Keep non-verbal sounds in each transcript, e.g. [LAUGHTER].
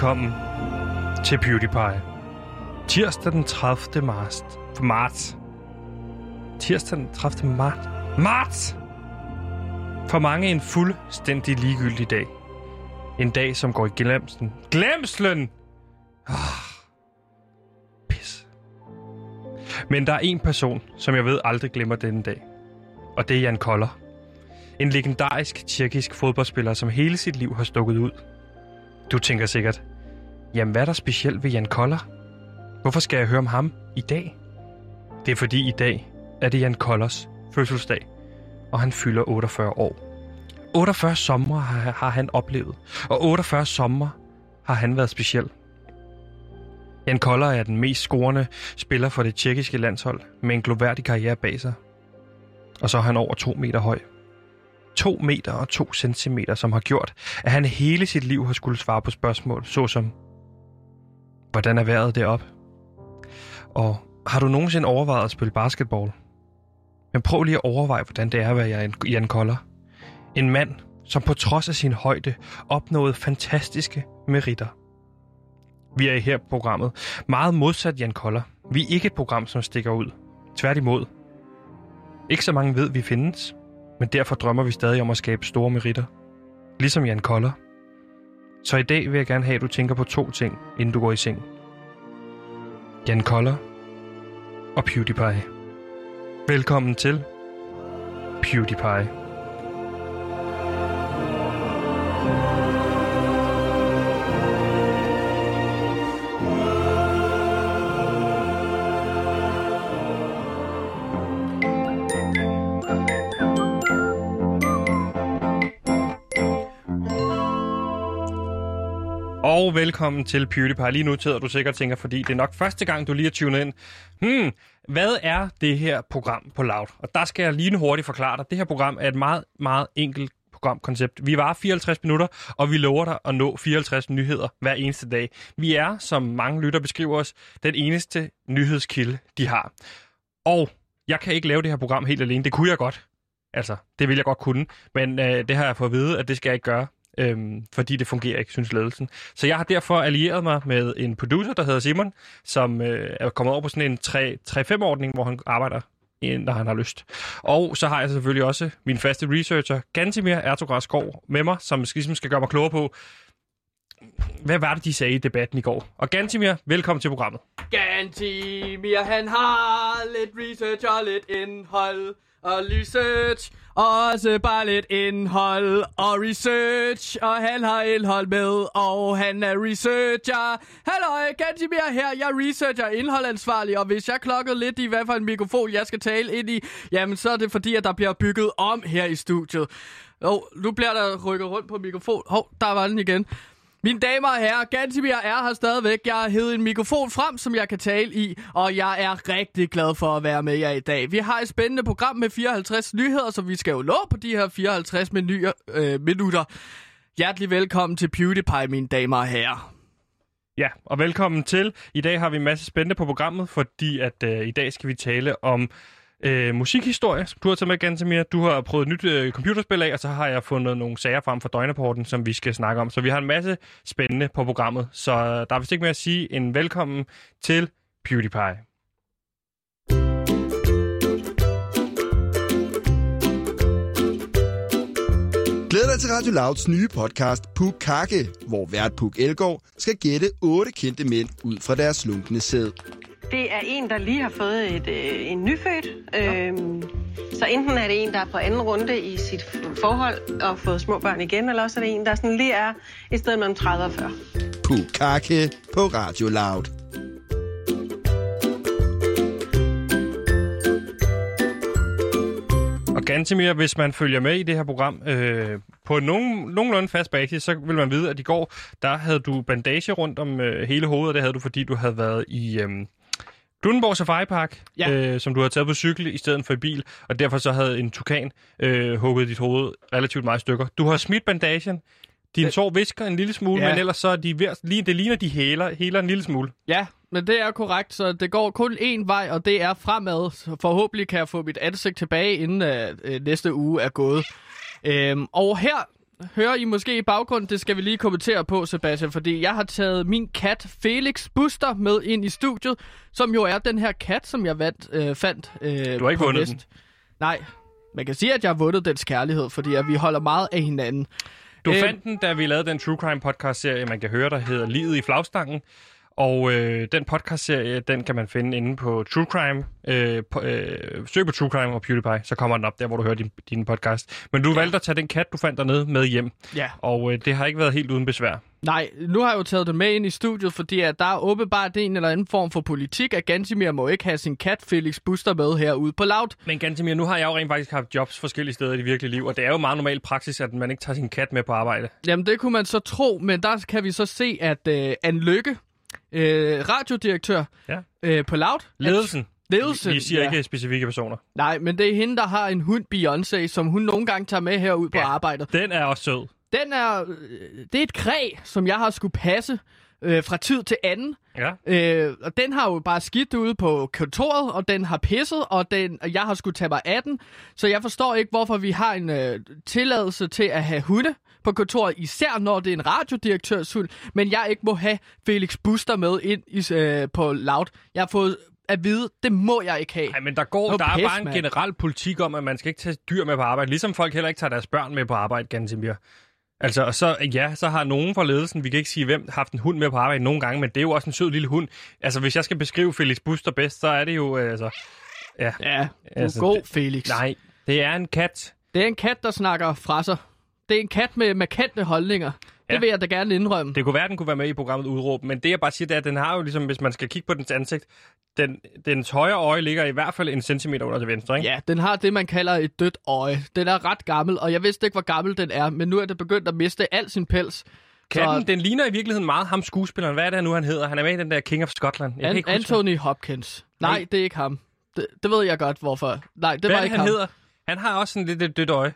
Velkommen til PewDiePie. Tirsdag den 30. marts. marts. Tirsdag den 30. marts. Marts! For mange en fuldstændig ligegyldig dag. En dag, som går i glemslen. Glemslen! Oh, pis. Men der er en person, som jeg ved aldrig glemmer denne dag. Og det er Jan Koller. En legendarisk tjekkisk fodboldspiller, som hele sit liv har stukket ud. Du tænker sikkert, jamen hvad er der specielt ved Jan Koller? Hvorfor skal jeg høre om ham i dag? Det er fordi i dag er det Jan Kollers fødselsdag, og han fylder 48 år. 48 sommer har, har han oplevet, og 48 sommer har han været speciel. Jan Koller er den mest scorende spiller for det tjekkiske landshold, med en gloværdig karriere bag sig. Og så er han over 2 meter høj. 2 meter og 2 centimeter, som har gjort, at han hele sit liv har skulle svare på spørgsmål, såsom, hvordan er vejret deroppe? Og har du nogensinde overvejet at spille basketball? Men prøv lige at overveje, hvordan det er at være Jan Koller. En mand, som på trods af sin højde opnåede fantastiske meritter. Vi er i her programmet meget modsat Jan Koller. Vi er ikke et program, som stikker ud. Tværtimod. Ikke så mange ved, vi findes, men derfor drømmer vi stadig om at skabe store meritter. Ligesom Jan Koller. Så i dag vil jeg gerne have, at du tænker på to ting, inden du går i seng. Jan Koller og PewDiePie. Velkommen til PewDiePie. Velkommen til PewDiePie. Lige nu sidder du sikkert tænker, fordi det er nok første gang, du lige er tunet ind. Hmm, hvad er det her program på Loud? Og der skal jeg lige hurtigt forklare dig. Det her program er et meget, meget enkelt programkoncept. Vi var 54 minutter, og vi lover dig at nå 54 nyheder hver eneste dag. Vi er, som mange lytter beskriver os, den eneste nyhedskilde, de har. Og jeg kan ikke lave det her program helt alene. Det kunne jeg godt. Altså, det vil jeg godt kunne. Men øh, det har jeg fået at vide, at det skal jeg ikke gøre øhm, fordi det fungerer ikke, synes ledelsen. Så jeg har derfor allieret mig med en producer, der hedder Simon, som øh, er kommet over på sådan en 3-5-ordning, hvor han arbejder når han har lyst. Og så har jeg selvfølgelig også min faste researcher, Gantimir Ertogras Skov, med mig, som ligesom skal gøre mig klogere på, hvad var det, de sagde i debatten i går? Og Gantimir, velkommen til programmet. Gantimir, han har lidt research og lidt indhold og research. Også bare lidt indhold og research. Og han har indhold med, og han er researcher. Hallo, Gantimir her. Jeg er researcher og indholdansvarlig, og hvis jeg klokkede lidt i, hvad for en mikrofon jeg skal tale ind i, jamen så er det fordi, at der bliver bygget om her i studiet. Jo, nu bliver der rykket rundt på mikrofon. Hov, der var den igen. Mine damer og herrer, Gantimir er her stadigvæk. Jeg har hævet en mikrofon frem, som jeg kan tale i, og jeg er rigtig glad for at være med jer i dag. Vi har et spændende program med 54 nyheder, så vi skal jo nå på de her 54 menuer, øh, minutter. Hjertelig velkommen til PewDiePie, mine damer og herrer. Ja, og velkommen til. I dag har vi en masse spændende på programmet, fordi at øh, i dag skal vi tale om øh, musikhistorie, som du har taget med, Gantemir. Du har prøvet et nyt øh, computerspil af, og så har jeg fundet nogle sager frem fra døgneporten, som vi skal snakke om. Så vi har en masse spændende på programmet. Så der er vist ikke mere at sige end velkommen til PewDiePie. Glæd dig til Radio Louds nye podcast Puk Kakke, hvor hvert Puk Elgård skal gætte otte kendte mænd ud fra deres slunkne sæd. Det er en, der lige har fået et, øh, en nyfødt. Ja. Øhm, så enten er det en, der er på anden runde i sit forhold og fået små børn igen, eller også er det en, der sådan lige er et sted mellem 30 og 40. Pukake på Radio Loud. Og Gantemir, hvis man følger med i det her program øh, på nogen, nogenlunde fast basis, så vil man vide, at i går, der havde du bandage rundt om øh, hele hovedet, og det havde du, fordi du havde været i... Øh, Lundenborg Safari Park, ja. øh, som du har taget på cykel i stedet for i bil, og derfor så havde en tukan øh, hugget dit hoved relativt meget stykker. Du har smidt bandagen, din øh, sår visker en lille smule, ja. men ellers så er de ved, lige, det ligner de hæler, hæler en lille smule. Ja, men det er korrekt, så det går kun én vej, og det er fremad. Forhåbentlig kan jeg få mit ansigt tilbage, inden øh, øh næste uge er gået. Øhm, og her hører I måske i baggrunden, det skal vi lige kommentere på, Sebastian, fordi jeg har taget min kat Felix Buster med ind i studiet, som jo er den her kat, som jeg vandt, øh, fandt øh, Du har ikke vundet den. Nej, man kan sige, at jeg har vundet dens kærlighed, fordi at vi holder meget af hinanden. Du Øh, fandt den, da vi lavede den True Crime podcast-serie, man kan høre, der hedder Livet i flagstangen. Og øh, den podcast-serie, den kan man finde inde på True Crime. Øh, på, øh, søg på True Crime og PewDiePie, så kommer den op der, hvor du hører din, din podcast. Men du valgte at tage den kat, du fandt dernede, med hjem. Ja. Og øh, det har ikke været helt uden besvær. Nej, nu har jeg jo taget det med ind i studiet, fordi at der er åbenbart en eller anden form for politik, at Gantimir må ikke have sin kat Felix Buster med herude på Loud. Men Gantemir, nu har jeg jo rent faktisk haft jobs forskellige steder i det virkelige liv, og det er jo meget normal praksis, at man ikke tager sin kat med på arbejde. Jamen, det kunne man så tro, men der kan vi så se, at øh, Anne Lykke, øh, radiodirektør Ja. øh, på Loud... Ledelsen. Ledelsen, Vi, siger ja. ikke specifikke personer. Nej, men det er hende, der har en hund Beyoncé, som hun nogle gange tager med herud på Ja. arbejdet. Den er også sød. Den er... Øh, det er et kræ, som jeg har skulle passe øh, fra tid til anden. Ja. Øh, og den har jo bare skidt ude på kontoret, og den har pisset, og, den, og jeg har skulle tage mig af den. Så jeg forstår ikke, hvorfor vi har en øh, tilladelse til at have hunde på kontoret, især når det er en radiodirektørs hund, men jeg ikke må have Felix Buster med ind i, øh, på Loud. Jeg har fået at vide, det må jeg ikke have. Nej, men der går, Nå, der er pis, bare en mand. generel politik om, at man skal ikke tage dyr med på arbejde. Ligesom folk heller ikke tager deres børn med på arbejde, Gansimir. Altså, og så, ja, så har nogen fra ledelsen, vi kan ikke sige hvem, haft en hund med på arbejde nogle gange, men det er jo også en sød lille hund. Altså, hvis jeg skal beskrive Felix Buster bedst, så er det jo, øh, altså... Ja, Ja, du er Altså, god, Felix. nej, det er en kat. Det er en kat, der snakker fra sig. Det er en kat med markante holdninger. Det Ja. vil jeg da gerne indrømme. Det kunne være, den kunne være med i programmet Udråb, men det jeg bare siger, det er, at den har jo ligesom, hvis man skal kigge på dens ansigt, den, dens højre øje ligger i hvert fald en centimeter under til venstre, ikke? Ja, den har det, man kalder et dødt øje. Den er ret gammel, og jeg vidste ikke, hvor gammel den er, men nu er det begyndt at miste al sin pels. Katten, Så- den ligner i virkeligheden meget ham skuespilleren. Hvad er det nu, han hedder? Han er med i den der King of Scotland. Jeg kan An- ikke huske, Anthony Hopkins. Nej, Nej. det er ikke ham. Det, det ved jeg godt, hvorfor. Nej, det Hvad var det, ikke han ham. hedder? Han har også sådan lidt et dødt øje.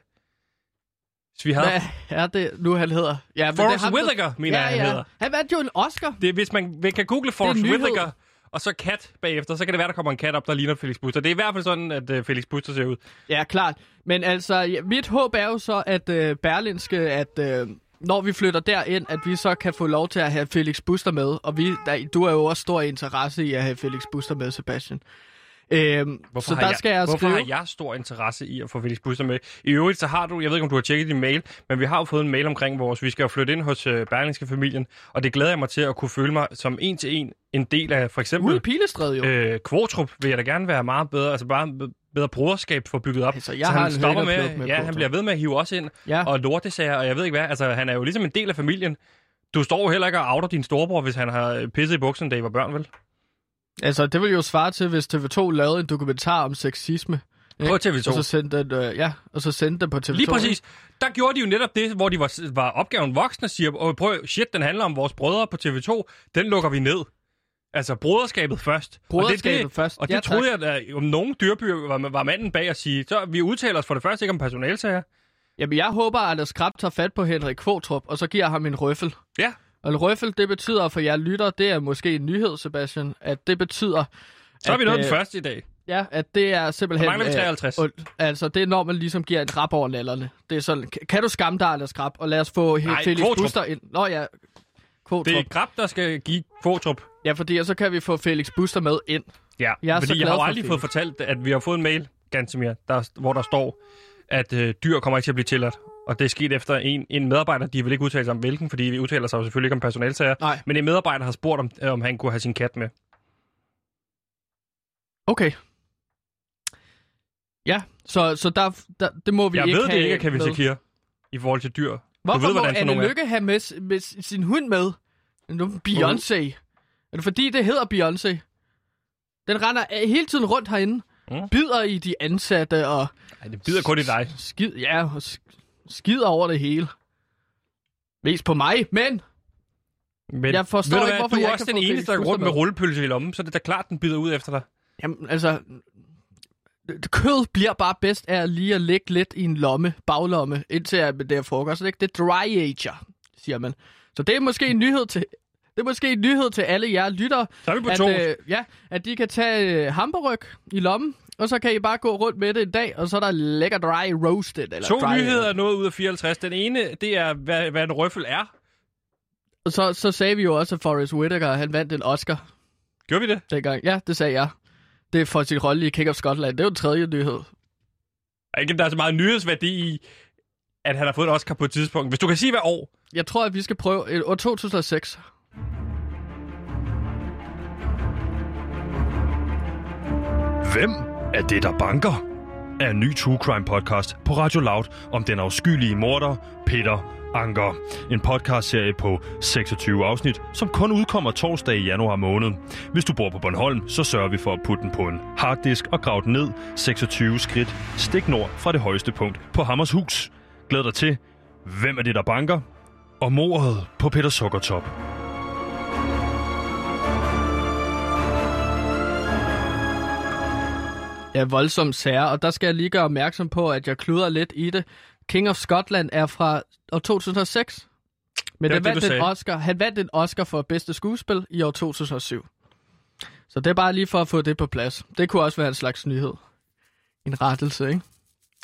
Vi havde... Hvad er det nu, han hedder? Ja, men Forrest det ham, der- Whitaker, mener ja, jeg, han ja. hedder. Han vandt jo en Oscar. Det hvis man, man kan google Forrest. Whitaker, og så kat bagefter, så kan det være, der kommer en kat op, der ligner Felix Buster. Det er i hvert fald sådan, at uh, Felix Buster ser ud. Ja, klart. Men altså, ja, mit håb er jo så, at øh, Berlinske, at øh, når vi flytter derind, at vi så kan få lov til at have Felix Buster med. Og vi, der, du er jo også stor interesse i at have Felix Buster med, Sebastian. Øhm, Hvorfor, så har, der jeg, skal jeg hvorfor skrive... har jeg stor interesse i at få Felix Buster med? I øvrigt, så har du, jeg ved ikke, om du har tjekket din mail, men vi har jo fået en mail omkring vores, vi skal jo flytte ind hos uh, Berlingske familien, og det glæder jeg mig til at kunne føle mig som en til en en del af for Ude i eksempel Pilestræde jo. øh, Kvortrup, vil jeg da gerne være meget bedre, altså bare bedre broderskab for bygget op. Altså, jeg så har han en stopper højdepluk med, med ja, han bliver ved med at hive os ind, Ja. og lortesager, og jeg ved ikke hvad, altså han er jo ligesom en del af familien. Du står jo heller ikke og outer din storebror, hvis han har øh, pisset i buksen, da I var børn, vel? Altså, det ville jo svare til, hvis TV2 lavede en dokumentar om sexisme. På TV2. Og så sendte den, øh, ja, og så sendte den på TV2. Lige præcis. Der gjorde de jo netop det, hvor de var, var opgaven voksne og siger, Åh, prøv, shit, den handler om vores brødre på TV2, den lukker vi ned. Altså, broderskabet først. Broderskabet og det, det, først. Og det Ja, troede jeg, at om nogen dyrbyer var, var manden bag at sige, så vi udtaler os for det første ikke om personalsager. Jamen, jeg håber, at Anders Krab tager fat på Henrik Kvotrup, og så giver ham en røffel. Ja, Og røffel, det betyder for jer lytter, det er måske en nyhed, Sebastian, at det betyder... så er vi nået den øh, første i dag. Ja, at det er simpelthen... Der mangler vi øh, 53. und- altså, det er når man ligesom giver en rap over nallerne. Det er sådan, kan- du skamme dig, Anders Krab, og lad os få Nej, Nej, Felix Kvortrup. Buster ind. Nå ja, Kvotrup. Det er Grab, der skal give Kvortrup. Ja, fordi så kan vi få Felix Buster med ind. Ja, Jeg er så fordi jeg glad har jo for aldrig Felix. fået fortalt, at vi har fået en mail, Gantemir, der, hvor der står, at øh, dyr kommer ikke til at blive tilladt. Og det er sket efter en, en medarbejder, de vil ikke udtale sig om hvilken, fordi vi udtaler sig jo selvfølgelig ikke om personalsager. Nej. Men en medarbejder har spurgt, om, om han kunne have sin kat med. Okay. Ja, så, så der, der, det må vi Jeg ikke ved det ikke Kevin. Shakir i forhold til dyr. Hvorfor ved, må Anne. Lykke have med, med sin hund med? Beyoncé. Er det fordi, det hedder Beyoncé? Den render øh, hele tiden rundt herinde. Mm. Bider i de ansatte og Nej, det bider kun i dig. skid, ja, og skider over det hele. Mest på mig, men Men Jeg forstår ikke, hvad, hvorfor du er jeg også den eneste, der går rundt med rullepølse i lommen, så det er da klart, den bider ud efter dig. jamen, altså, kød bliver bare bedst af lige at lægge lidt i en lomme, baglomme, indtil at det er frokost. Ikke? Det dry ager, siger man. Så det er måske en nyhed til, det er måske en nyhed til alle jer lyttere, Så er vi på at, øh, ja, at de kan tage øh, i lommen, og så kan I bare gå rundt med det en dag, og så er der lækker dry roasted. Eller To dry, nyheder er noget ud af 54. Den ene, det er, hvad, hvad en røffel er. Og så, så sagde vi jo også, at Forrest Whitaker, han vandt en Oscar Gjorde vi det? dengang. Ja, det sagde jeg. Det er for sin rolle i King of Scotland. Det er jo den tredje nyhed. Er ikke, der er så meget nyhedsværdi i, at han har fået en Oscar på et tidspunkt. Hvis du kan sige, hvad år. Jeg tror, at vi skal prøve... øh, År 2006. Hvem er det, der banker? Er en ny True Crime podcast på Radio Loud om den afskyelige morder Peter Anker. En podcastserie på 26 afsnit, som kun udkommer torsdag i januar måned. Hvis du bor på Bornholm, så sørger vi for at putte den på en harddisk og grave den ned 26 skridt stik nord fra det højeste punkt på Hammershus. Glæd dig til, hvem er det, der banker? Og mordet på Peter Sukkertop. Ja, voldsom sager, og der skal jeg lige gøre opmærksom på, at jeg kluder lidt i det. King of Scotland er fra år 2006. Men Det det det, vandt du en. Oscar. han vandt en Oscar for bedste skuespil i år 2007. Så det er bare lige for at få det på plads. Det kunne også være en slags nyhed. En rettelse, ikke?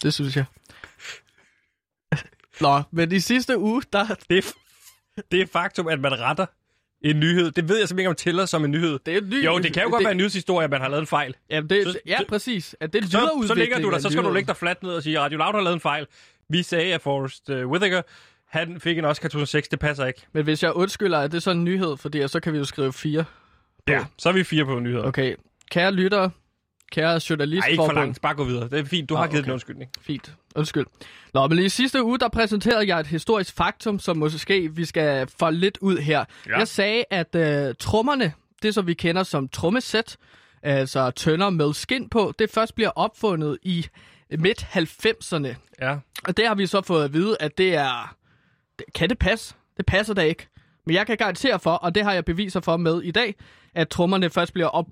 Det synes jeg. [LAUGHS] Nå, men i sidste uge, der... Det er, det er faktum, at man retter en nyhed. Det ved jeg simpelthen ikke, om tæller som en nyhed. Det er en ny, Jo, det kan jo godt være en nyhedshistorie, at man har lavet en fejl. Jamen, det, Så- ja, præcis. At det Så, så ligger du der, så skal du lægge dig fladt ned og sige, Radio Loud har lavet en fejl. Vi sagde, at Forrest uh, Whitaker, han fik en Oscar 2006. Det passer ikke. Men hvis jeg undskylder, er det så en nyhed? Fordi så kan vi jo skrive fire. Ja, så er vi fire på nyheder. Okay. Kære lyttere, kære Ej, ikke for langt. Bare gå videre. Det er fint. Du har givet okay. en undskyldning. Fint. Undskyld. Nå, men i sidste uge, der præsenterede jeg et historisk faktum, som måske vi skal folde lidt ud her. Ja. Jeg sagde, at øh, trommerne, det som vi kender som trommesæt, altså tønder med skin på, det først bliver opfundet i midt-90'erne. Ja. Og det har vi så fået at vide, at det er... Kan det passe? Det passer da ikke. Men jeg kan garantere for, og det har jeg beviser for med i dag, at trommerne først bliver op...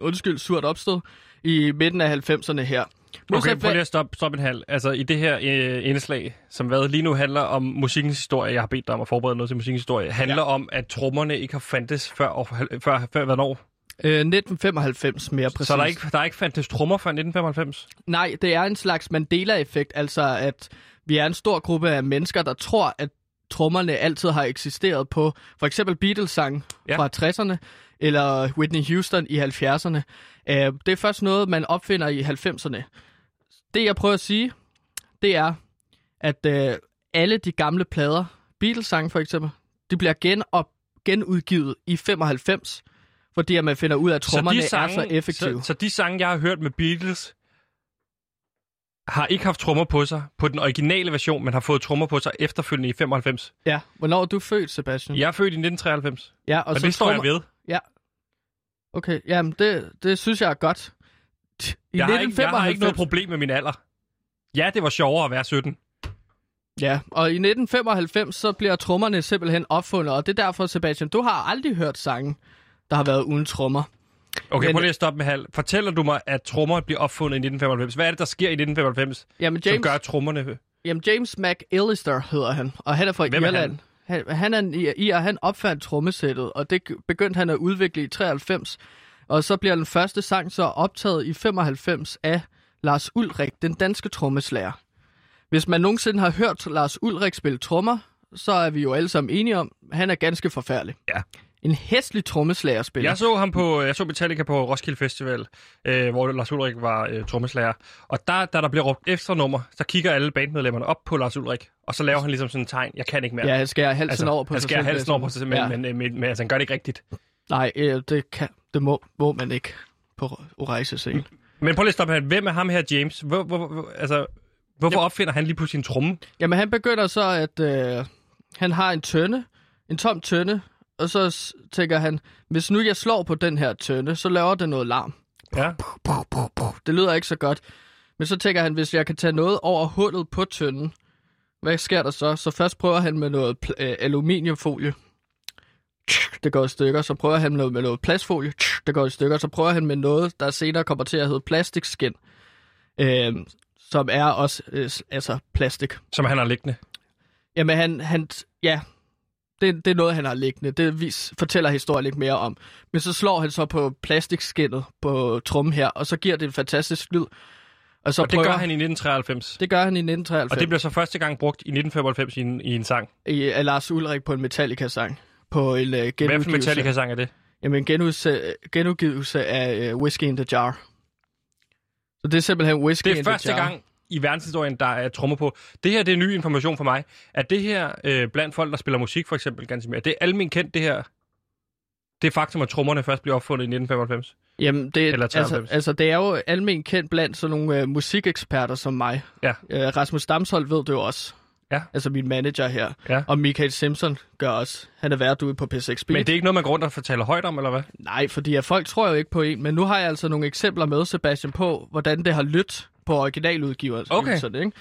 Undskyld, surt opstået i midten af 90'erne her. Okay, Modsat prøv hvad- lige at stoppe stop en halv. Altså, i det her øh, indslag, som hvad lige nu handler om musikkens historie, jeg har bedt dig om at forberede noget til musikkens historie, handler ja. om, at trommerne ikke har fandtes før, år- før, før hvornår? Øh, 1995 mere præcis. Så der er ikke, der er ikke fandtes trommer før 1995? Nej, det er en slags Mandela-effekt, altså at vi er en stor gruppe af mennesker, der tror, at trommerne altid har eksisteret på for eksempel Beatles-sang ja. fra 60'erne, eller Whitney Houston i 70'erne. Øh, det er først noget, man opfinder i 90'erne. Det, jeg prøver at sige, det er, at øh, alle de gamle plader, Beatles-sange for eksempel, de bliver genop, genudgivet i 95, fordi at man finder ud af, at trommerne er så effektive. Så, så de sange, jeg har hørt med Beatles, har ikke haft trommer på sig på den originale version, men har fået trommer på sig efterfølgende i 95. Ja, hvornår er du født, Sebastian? Jeg er født i 1993, ja og, så og det står jeg trommer- ved. Okay, jamen det, det synes jeg er godt. I Jeg har, ikke, jeg har ikke noget 1995 problem med min alder. Ja, det var sjovere at være 17. Ja, og i 1995 så bliver trommerne simpelthen opfundet, og det er derfor, Sebastian, du har aldrig hørt sange, der har været uden trommer. Okay, Men- prøv lige at stoppe med halv. Fortæller du mig, at trommer bliver opfundet i 1995? Hvad er det, der sker i 1995, Jamen som James, gør trommerne... jamen, James McAllister hedder han, og han er fra Hvem er Irland. Han, han er en i, han opfandt trommesættet, og det begyndte han at udvikle i 93. Og så bliver den første sang så optaget i 95 af Lars Ulrik, den danske trommeslager. Hvis man nogensinde har hørt Lars Ulrik spille trommer, så er vi jo alle sammen enige om, at han er ganske forfærdelig. Ja. En hæslig trommeslager spiller. Jeg så ham på, jeg så Metallica på Roskilde Festival, øh, hvor Lars Ulrik var øh, trommeslager. Og der, da der bliver råbt ekstra nummer, så kigger alle bandmedlemmerne op på Lars Ulrik. Og så laver han ligesom sådan en tegn, jeg kan ikke mere. Ja, han skærer halsen altså, over på sig skærer selv, halsen over på sig selv, men, Ja. men, men, men, altså, han gør det ikke rigtigt. Nej, øh, det, kan, det må, må man ikke på Oreise scene. Men prøv lige at stoppe her. Hvem er ham her, James? Hvor, hvor, hvor, altså, hvorfor opfinder han lige på sin tromme? Jamen, han begynder så, at øh, han har en tønde, en tom tønde, og så tænker han, hvis nu jeg slår på den her tønde, så laver det noget larm. Ja. Det lyder ikke så godt. Men så tænker han, hvis jeg kan tage noget over hullet på tønden, hvad sker der så? Så først prøver han med noget øh, aluminiumfolie. Det går i stykker. Så prøver han med noget plastfolie. Det går i stykker. Så prøver han med noget, der senere kommer til at hedde plastikskin. Øh, som er også øh, altså plastik. Som han har liggende. Jamen han, han, ja, Det, det er noget, han har liggende. Det vis, fortæller historien lidt mere om. Men så slår han så på plastikskinnet på trummen her, og så giver det en fantastisk lyd. Og, så og det prøver, gør han i 1993? Det gør han i 1993. Og det bliver så første gang brugt i 1995 i en, i en sang? I, af Lars Ulrik på en Metallica-sang. På en uh, genudgivelse. Hvad for Metallica-sang er det? Jamen, genudgivelse, genudgivelse af uh, Whiskey in the Jar. Så det er simpelthen Whiskey in the Jar. Det er første gang i verdenshistorien, der er trommer på. Det her det er ny information for mig. At det her øh, blandt folk, der spiller musik for eksempel, ganske mere, det er almindeligt kendt det her, det faktum, at trommerne først blev opfundet i 1995? Jamen, det, Eller altså, altså, det er jo almindeligt kendt blandt sådan nogle øh, musikeksperter som mig. Ja. Øh, Rasmus Damshold ved det jo også. Ja. Altså min manager her. Ja. Og Michael Simpson gør også. Han er været ude på P6 Beat. Men det er ikke noget, man går rundt og fortæller højt om, eller hvad? Nej, fordi at folk tror jo ikke på en. Men nu har jeg altså nogle eksempler med, Sebastian, på, hvordan det har lyttet på originaludgivelsen. Okay. Ikke?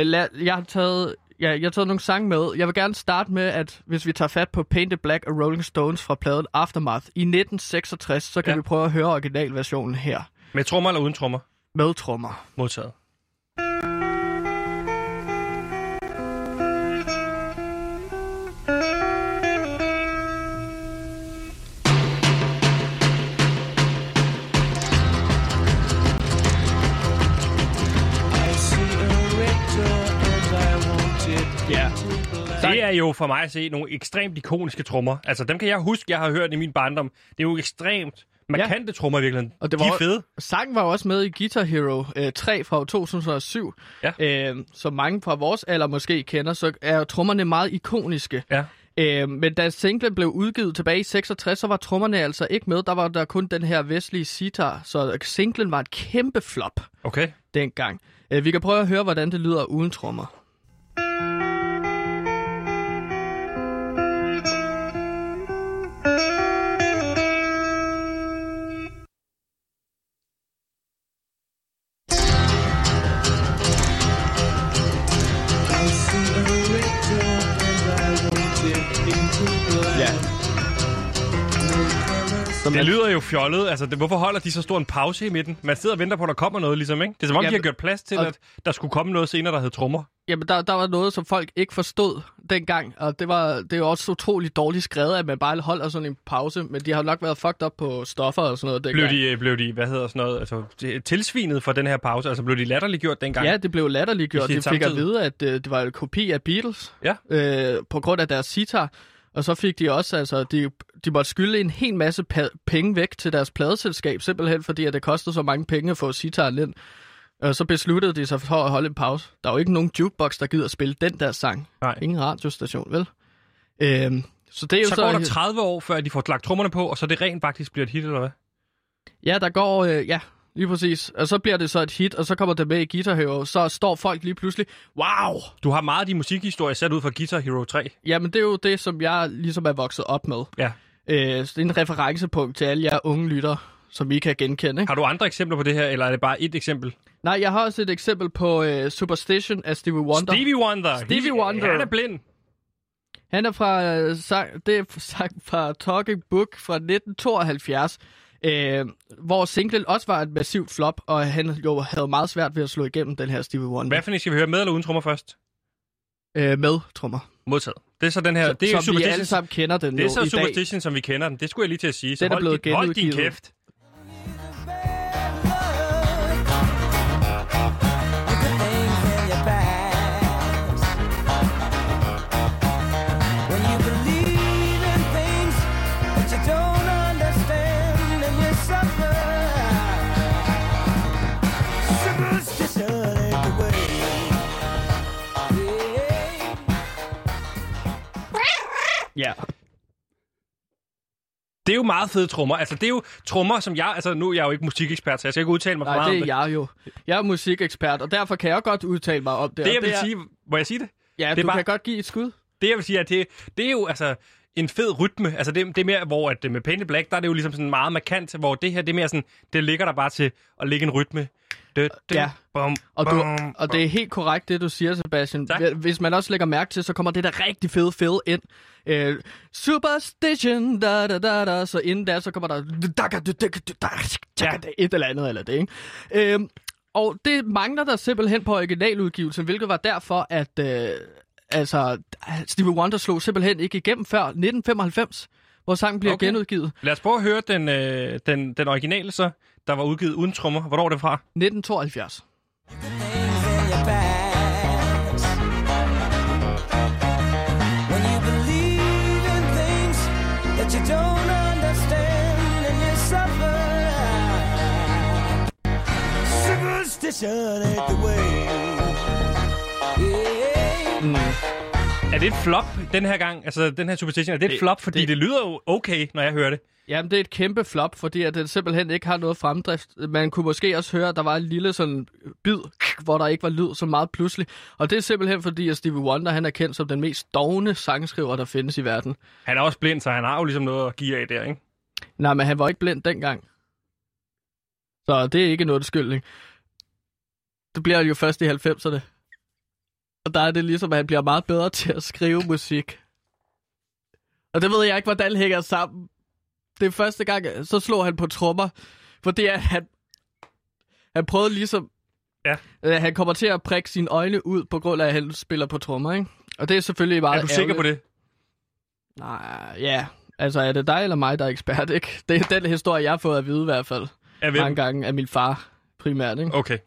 Øh, lad, jeg har taget Ja, jeg har taget nogle sange med. Jeg vil gerne starte med, at hvis vi tager fat på Painted Black og Rolling Stones fra pladen Aftermath i 1966, så kan ja. vi prøve at høre originalversionen her. Med trommer eller uden trommer? Med trommer. Modtaget. Er jo for mig at se nogle ekstremt ikoniske trommer. Altså, dem kan jeg huske, jeg har hørt i min barndom. Det er jo ekstremt markante ja. trommer i virkeligheden. Og det var, De er fede. Sangen var også med i Guitar Hero øh, 3 fra 2007. Ja. Øh, som mange fra vores alder måske kender, så er trommerne meget ikoniske. Ja. Øh, men da singlen blev udgivet tilbage i 66, så var trommerne altså ikke med. Der var der kun den her vestlige sitar, så singlen var et kæmpe flop okay. dengang. Øh, vi kan prøve at høre, hvordan det lyder uden trommer. Det lyder jo fjollet. Altså, det, hvorfor holder de så stor en pause i midten? Man sidder og venter på, at der kommer noget, ligesom, ikke? Det er som om, Jamen, de har gjort plads til, og... at der skulle komme noget senere, der hed trommer. Jamen, der, der var noget, som folk ikke forstod dengang, og det var det er jo også utroligt dårligt skrevet, at man bare holder sådan en pause, men de har nok været fucked up på stoffer og sådan noget dengang. Blev de, blev de hvad hedder sådan noget, altså tilsvinet for den her pause? Altså blev de latterliggjort dengang? Ja, det blev latterliggjort. De fik samtidig. at vide, at uh, det var en kopi af Beatles, ja. øh, på grund af deres sitar. Og så fik de også, altså, de, de måtte skylde en hel masse penge væk til deres pladeselskab, simpelthen fordi, at det kostede så mange penge at få sitaren ind. Og så besluttede de sig for at holde en pause. Der er jo ikke nogen jukebox, der gider spille den der sang. Nej. Ingen radiostation, vel? Øhm, så det er jo så, så går der 30 år, før de får lagt trommerne på, og så det rent faktisk bliver et hit, eller hvad? Ja, der går, øh, ja, Lige præcis. Og så bliver det så et hit, og så kommer det med i Guitar Hero. Så står folk lige pludselig, wow! Du har meget af de musikhistorier sat ud fra Guitar Hero 3. Jamen, det er jo det, som jeg ligesom er vokset op med. Ja. Øh, det er en referencepunkt til alle jer unge lytter, som I kan genkende. Ikke? Har du andre eksempler på det her, eller er det bare et eksempel? Nej, jeg har også et eksempel på uh, Superstition af Stevie Wonder. Stevie Wonder? Stevie Wonder. Han er blind. Han er fra, uh, sang, det er sang fra Talking Book fra 1972. Øh, hvor singlen også var et massivt flop, og han jo havde meget svært ved at slå igennem den her Stevie Wonder. Hvad for en skal vi høre, med eller uden trommer først? Øh, med trommer. Modtaget. Det er så den her... Så, det er som vi alle sammen kender den Det er så i Superstition, dag. som vi kender den. Det skulle jeg lige til at sige. Så den er blevet hold, din, hold din kæft. Ja. Det er jo meget fede trommer. Altså, det er jo trommer, som jeg... Altså, nu er jeg jo ikke musikekspert, så jeg skal ikke udtale mig Nej, for meget det er jeg jo. Jeg er musikekspert, og derfor kan jeg godt udtale mig om det. Det, jeg vil det er... sige... Må jeg sige det? Ja, det du bare... kan godt give et skud. Det, jeg vil sige, er, det, det er jo altså en fed rytme. Altså, det, det er mere, hvor at med Painted Black, der er det jo ligesom sådan meget markant, hvor det her, det er mere sådan... Det ligger der bare til at lægge en rytme. Ja, bum, og, du, bum, og det er helt korrekt, det du siger, Sebastian. Tak. Hvis man også lægger mærke til, så kommer det der rigtig fede fede ind. Uh, superstition, da da da da, så inden der, så kommer der et eller andet eller det, ikke? Uh, og det mangler der simpelthen på originaludgivelsen, hvilket var derfor, at, uh, altså, Stevie Wonder slog simpelthen ikke igennem før 1995, hvor sangen bliver okay. genudgivet. Lad os prøve at høre den, øh, den, den originale så, der var udgivet uden trommer. Hvornår er det fra? 1972. things in your past. When you believe in things that you don't understand and you suffer. Superstition ain't the way. Yeah. Mm. Er det et flop den her gang? Altså, den her Superstition, er det et Det- flop? Fordi det, det- det lyder jo okay, når jeg hører det. Jamen, det er et kæmpe flop, fordi at det simpelthen ikke har noget fremdrift. Man kunne måske også høre, at der var en lille sådan bid, hvor der ikke var lyd så meget pludselig. Og det er simpelthen fordi, at Stevie Wonder han er kendt som den mest dogne sangskriver, der findes i verden. Han er også blind, så han har jo ligesom noget at give af der, ikke? Nej, men han var ikke blind dengang. Så det er ikke noget skyld, ikke? Det bliver jo først i 90'erne. Og der er det ligesom, at han bliver meget bedre til at skrive musik. Og det ved jeg ikke, hvordan det hænger sammen. Det er første gang, så slog han på trommer. Fordi at han, han prøvede ligesom... Ja. Øh, han kommer til at prikke sine øjne ud, på grund af, at han spiller på trommer, ikke? Og det er selvfølgelig meget Er du sikker på det? Nej, ja. Altså, er det dig eller mig, der er ekspert, ikke? Det er den historie, jeg har fået at vide i hvert fald. Er Mange gange af min far, primært, ikke? Okay.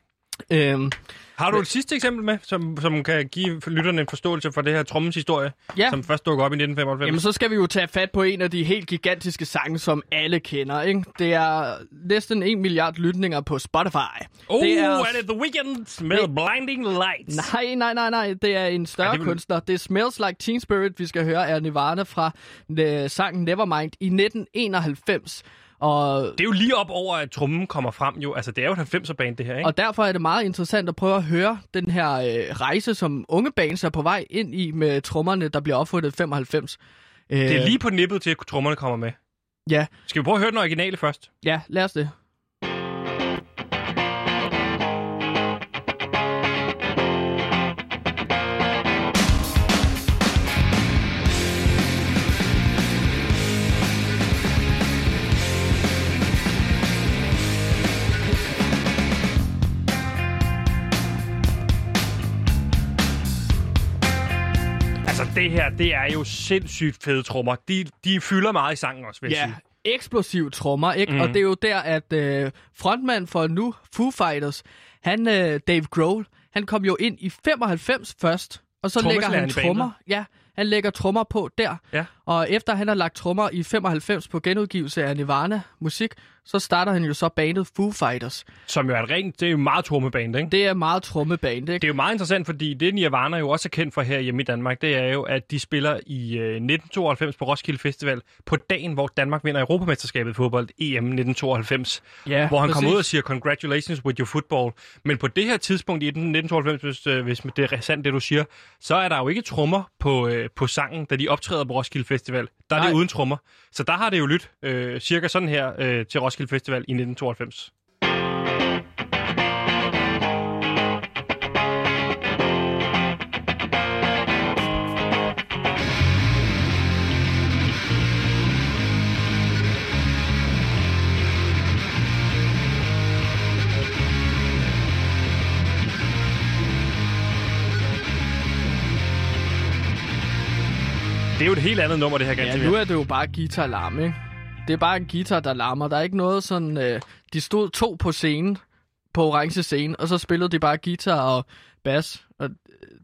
Øhm, Har du et sidste eksempel med, som, som kan give lytterne en forståelse for det her trommens historie, ja. som først dukker op i 1995? Jamen, så skal vi jo tage fat på en af de helt gigantiske sange, som alle kender, ikke? Det er næsten en milliard lytninger på Spotify. oh, det er... er- det The Weeknd med Det- Blinding Lights? Nej, nej, nej, nej. Det er en større ja, det vil- kunstner. Det Smells Like Teen Spirit, vi skal høre, er Nirvana fra øh, sangen Nevermind i 1991. Og Det er jo lige op over, at trommen kommer frem jo. Altså, det er jo et 90'er band, det her, ikke? Og derfor er det meget interessant at prøve at høre den her øh, rejse, som unge bands er på vej ind i med trommerne, der bliver opfundet i 95. Øh, Det er lige på nippet til, at trommerne kommer med. Ja, Skal vi prøve at høre den originale først? ja, lad os det. Det her, det er jo sindssygt fede trommer. De, de fylder meget i sangen også, vil jeg Ja, sige. eksplosiv trommer, ikke? Mm. Og det er jo der, at øh, frontmand for nu, Foo Fighters, han, øh, Dave Grohl, han kom jo ind i 95 først, og så lægger han trommer. Ja, han lægger trommer på der. Ja. Og efter han har lagt trommer i 95 på genudgivelse af Nirvana musik, så starter han jo så bandet Foo Fighters. Som jo er et rent, det er jo meget trommeband, ikke? Det er meget trommeband, ikke? Det er jo meget interessant, fordi det Nirvana jo også er kendt for her hjemme i Danmark, det er jo, at de spiller i øh, 1992 på Roskilde Festival på dagen, hvor Danmark vinder Europamesterskabet i fodbold, EM 1992, Ja, hvor han kommer præcis. ud og siger, congratulations with your football. Men på det her tidspunkt i 1992, hvis, øh, hvis det er sandt det, du siger, så er der jo ikke trommer på, øh, på sangen, da de optræder på Roskilde Festival. Der er Nej. det uden trommer. Så der har det jo lyttet øh, cirka sådan her øh, til Roskilde Festival i 1992. Det er jo et helt andet nummer, det her Ja, ganske nu er det jo bare guitar-larm, ikke? Det er bare en guitar, der larmer. Der er ikke noget sådan... Øh, de stod to på scenen, på orange scene, og så spillede de bare guitar og bass. Og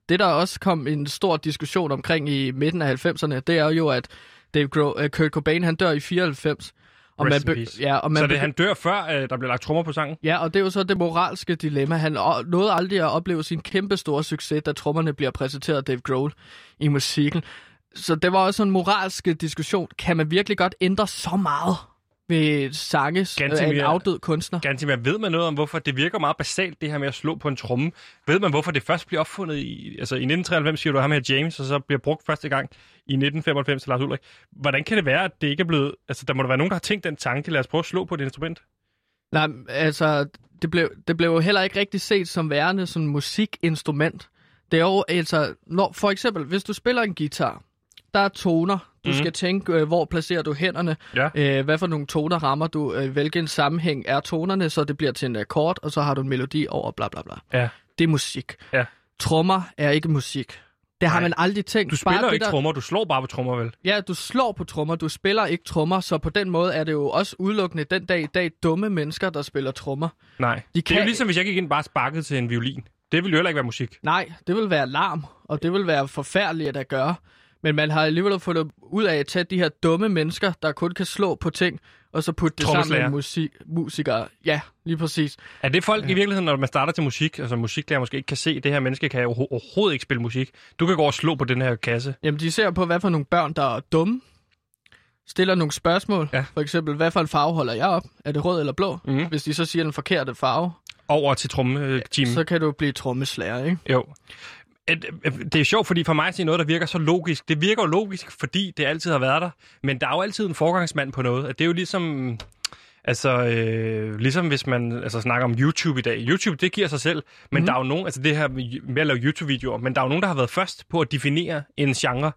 det, der også kom en stor diskussion omkring i midten af 90'erne, det er jo, at Dave Gro- øh, Kurt Cobain, han dør i 94. Og Rest in be- ja, og man Så det, han dør før, øh, der bliver lagt trommer på sangen? Ja, og det er jo så det moralske dilemma. Han nåede aldrig at opleve sin kæmpe store succes, da trommerne bliver præsenteret af Dave Grohl i musikken. Så det var også en moralsk diskussion. Kan man virkelig godt ændre så meget ved sange af en afdød kunstner? Gantimir, ved man noget om, hvorfor det virker meget basalt, det her med at slå på en tromme? Ved man, hvorfor det først bliver opfundet i... Altså i 1993 siger du ham her James, og så bliver brugt første gang i 1995 til Lars Ulrik. Hvordan kan det være, at det ikke er blevet... Altså der må der være nogen, der har tænkt den tanke, lad os prøve at slå på et instrument? Nej, altså, det blev, det blev jo heller ikke rigtig set som værende som musikinstrument. Det er jo, altså, når, for eksempel, hvis du spiller en guitar, der er toner. Du Mhm. skal tænke, øh, hvor placerer du hænderne? Ja. Øh, hvad for nogle toner rammer du? Øh, hvilken sammenhæng er tonerne, så det bliver til en akkord, og så har du en melodi over bla bla bla. Ja. Det er musik. Ja. Trommer er ikke musik. Det har Nej. man aldrig tænkt. Du Bare spiller det ikke der- trommer, du slår bare på trommer, vel? Ja, du slår på trommer, du spiller ikke trommer, så på den måde er det jo også udelukkende den dag i dag dumme mennesker, der spiller trommer. Nej. De Det er jo kan- ligesom, hvis jeg gik ind bare sparkede til en violin. Det ville jo heller ikke være musik. Nej, det vil være larm, og det vil være forfærdeligt at gøre. Men man har alligevel fundet ud af at tage de her dumme mennesker, der kun kan slå på ting, og så putte det sammen med musik, musikere. Ja, lige præcis. Er det folk ja. i virkeligheden, når man starter til musik, altså musiklærer måske ikke kan se, det her menneske kan overho- overhovedet ikke spille musik. Du kan gå og slå på den her kasse. Jamen, de ser på, hvad for nogle børn, der er dumme, stiller nogle spørgsmål. Ja. For eksempel, hvad for en farve holder jeg op? Er det rød eller blå? Mhm. Hvis de så siger den forkerte farve, Over til trommetimen. så kan du blive trommeslager, ikke? Jo. Et- et- Det er sjovt, fordi for mig at sige noget, der virker så logisk. Det virker jo logisk, fordi det altid har været der. Men der er jo altid en forgangsmand på noget. Det er jo ligesom... Altså, øh, ligesom hvis man altså, snakker om YouTube i dag. YouTube, det giver sig selv. Men mm. der er jo nogen, altså det her med at lave YouTube-videoer, men der er jo nogen, der har været først på at definere en genre.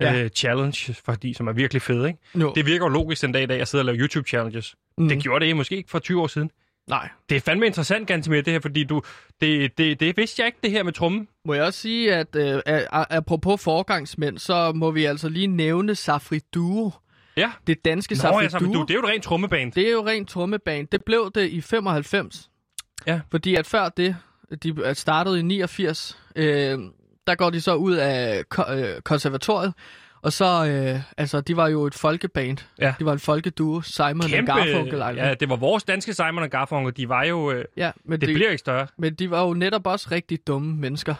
Ja. Øh, challenge, fordi, som er virkelig fed, ikke? Jo. Det virker jo logisk den dag i dag at sidde og lave YouTube-challenges. Mm. Det gjorde det måske ikke for 20 år siden. Nej. Det er fandme interessant, Gantemir, det her, fordi du, det, det, det vidste jeg ikke, det her med trummen. Må jeg også sige, at øh, apropos forgangsmænd, så må vi altså lige nævne Safri Duo. Ja. Det danske Nå, Safri ja, du, Duo. det er jo et rent trummeband. Det er jo rent trommeband. Det blev det i 95. Ja. Fordi at før det, de startede i 89, øh, der går de så ud af ko- øh, konservatoriet. Og så, øh, altså, de var jo et folkeband. Ja. De var en folkeduo, Simon og Garfunkel. ja, det var vores danske Simon og Garfunkel. De var jo... Øh, ja men, det de, bliver ikke større. men de var jo netop også rigtig dumme mennesker.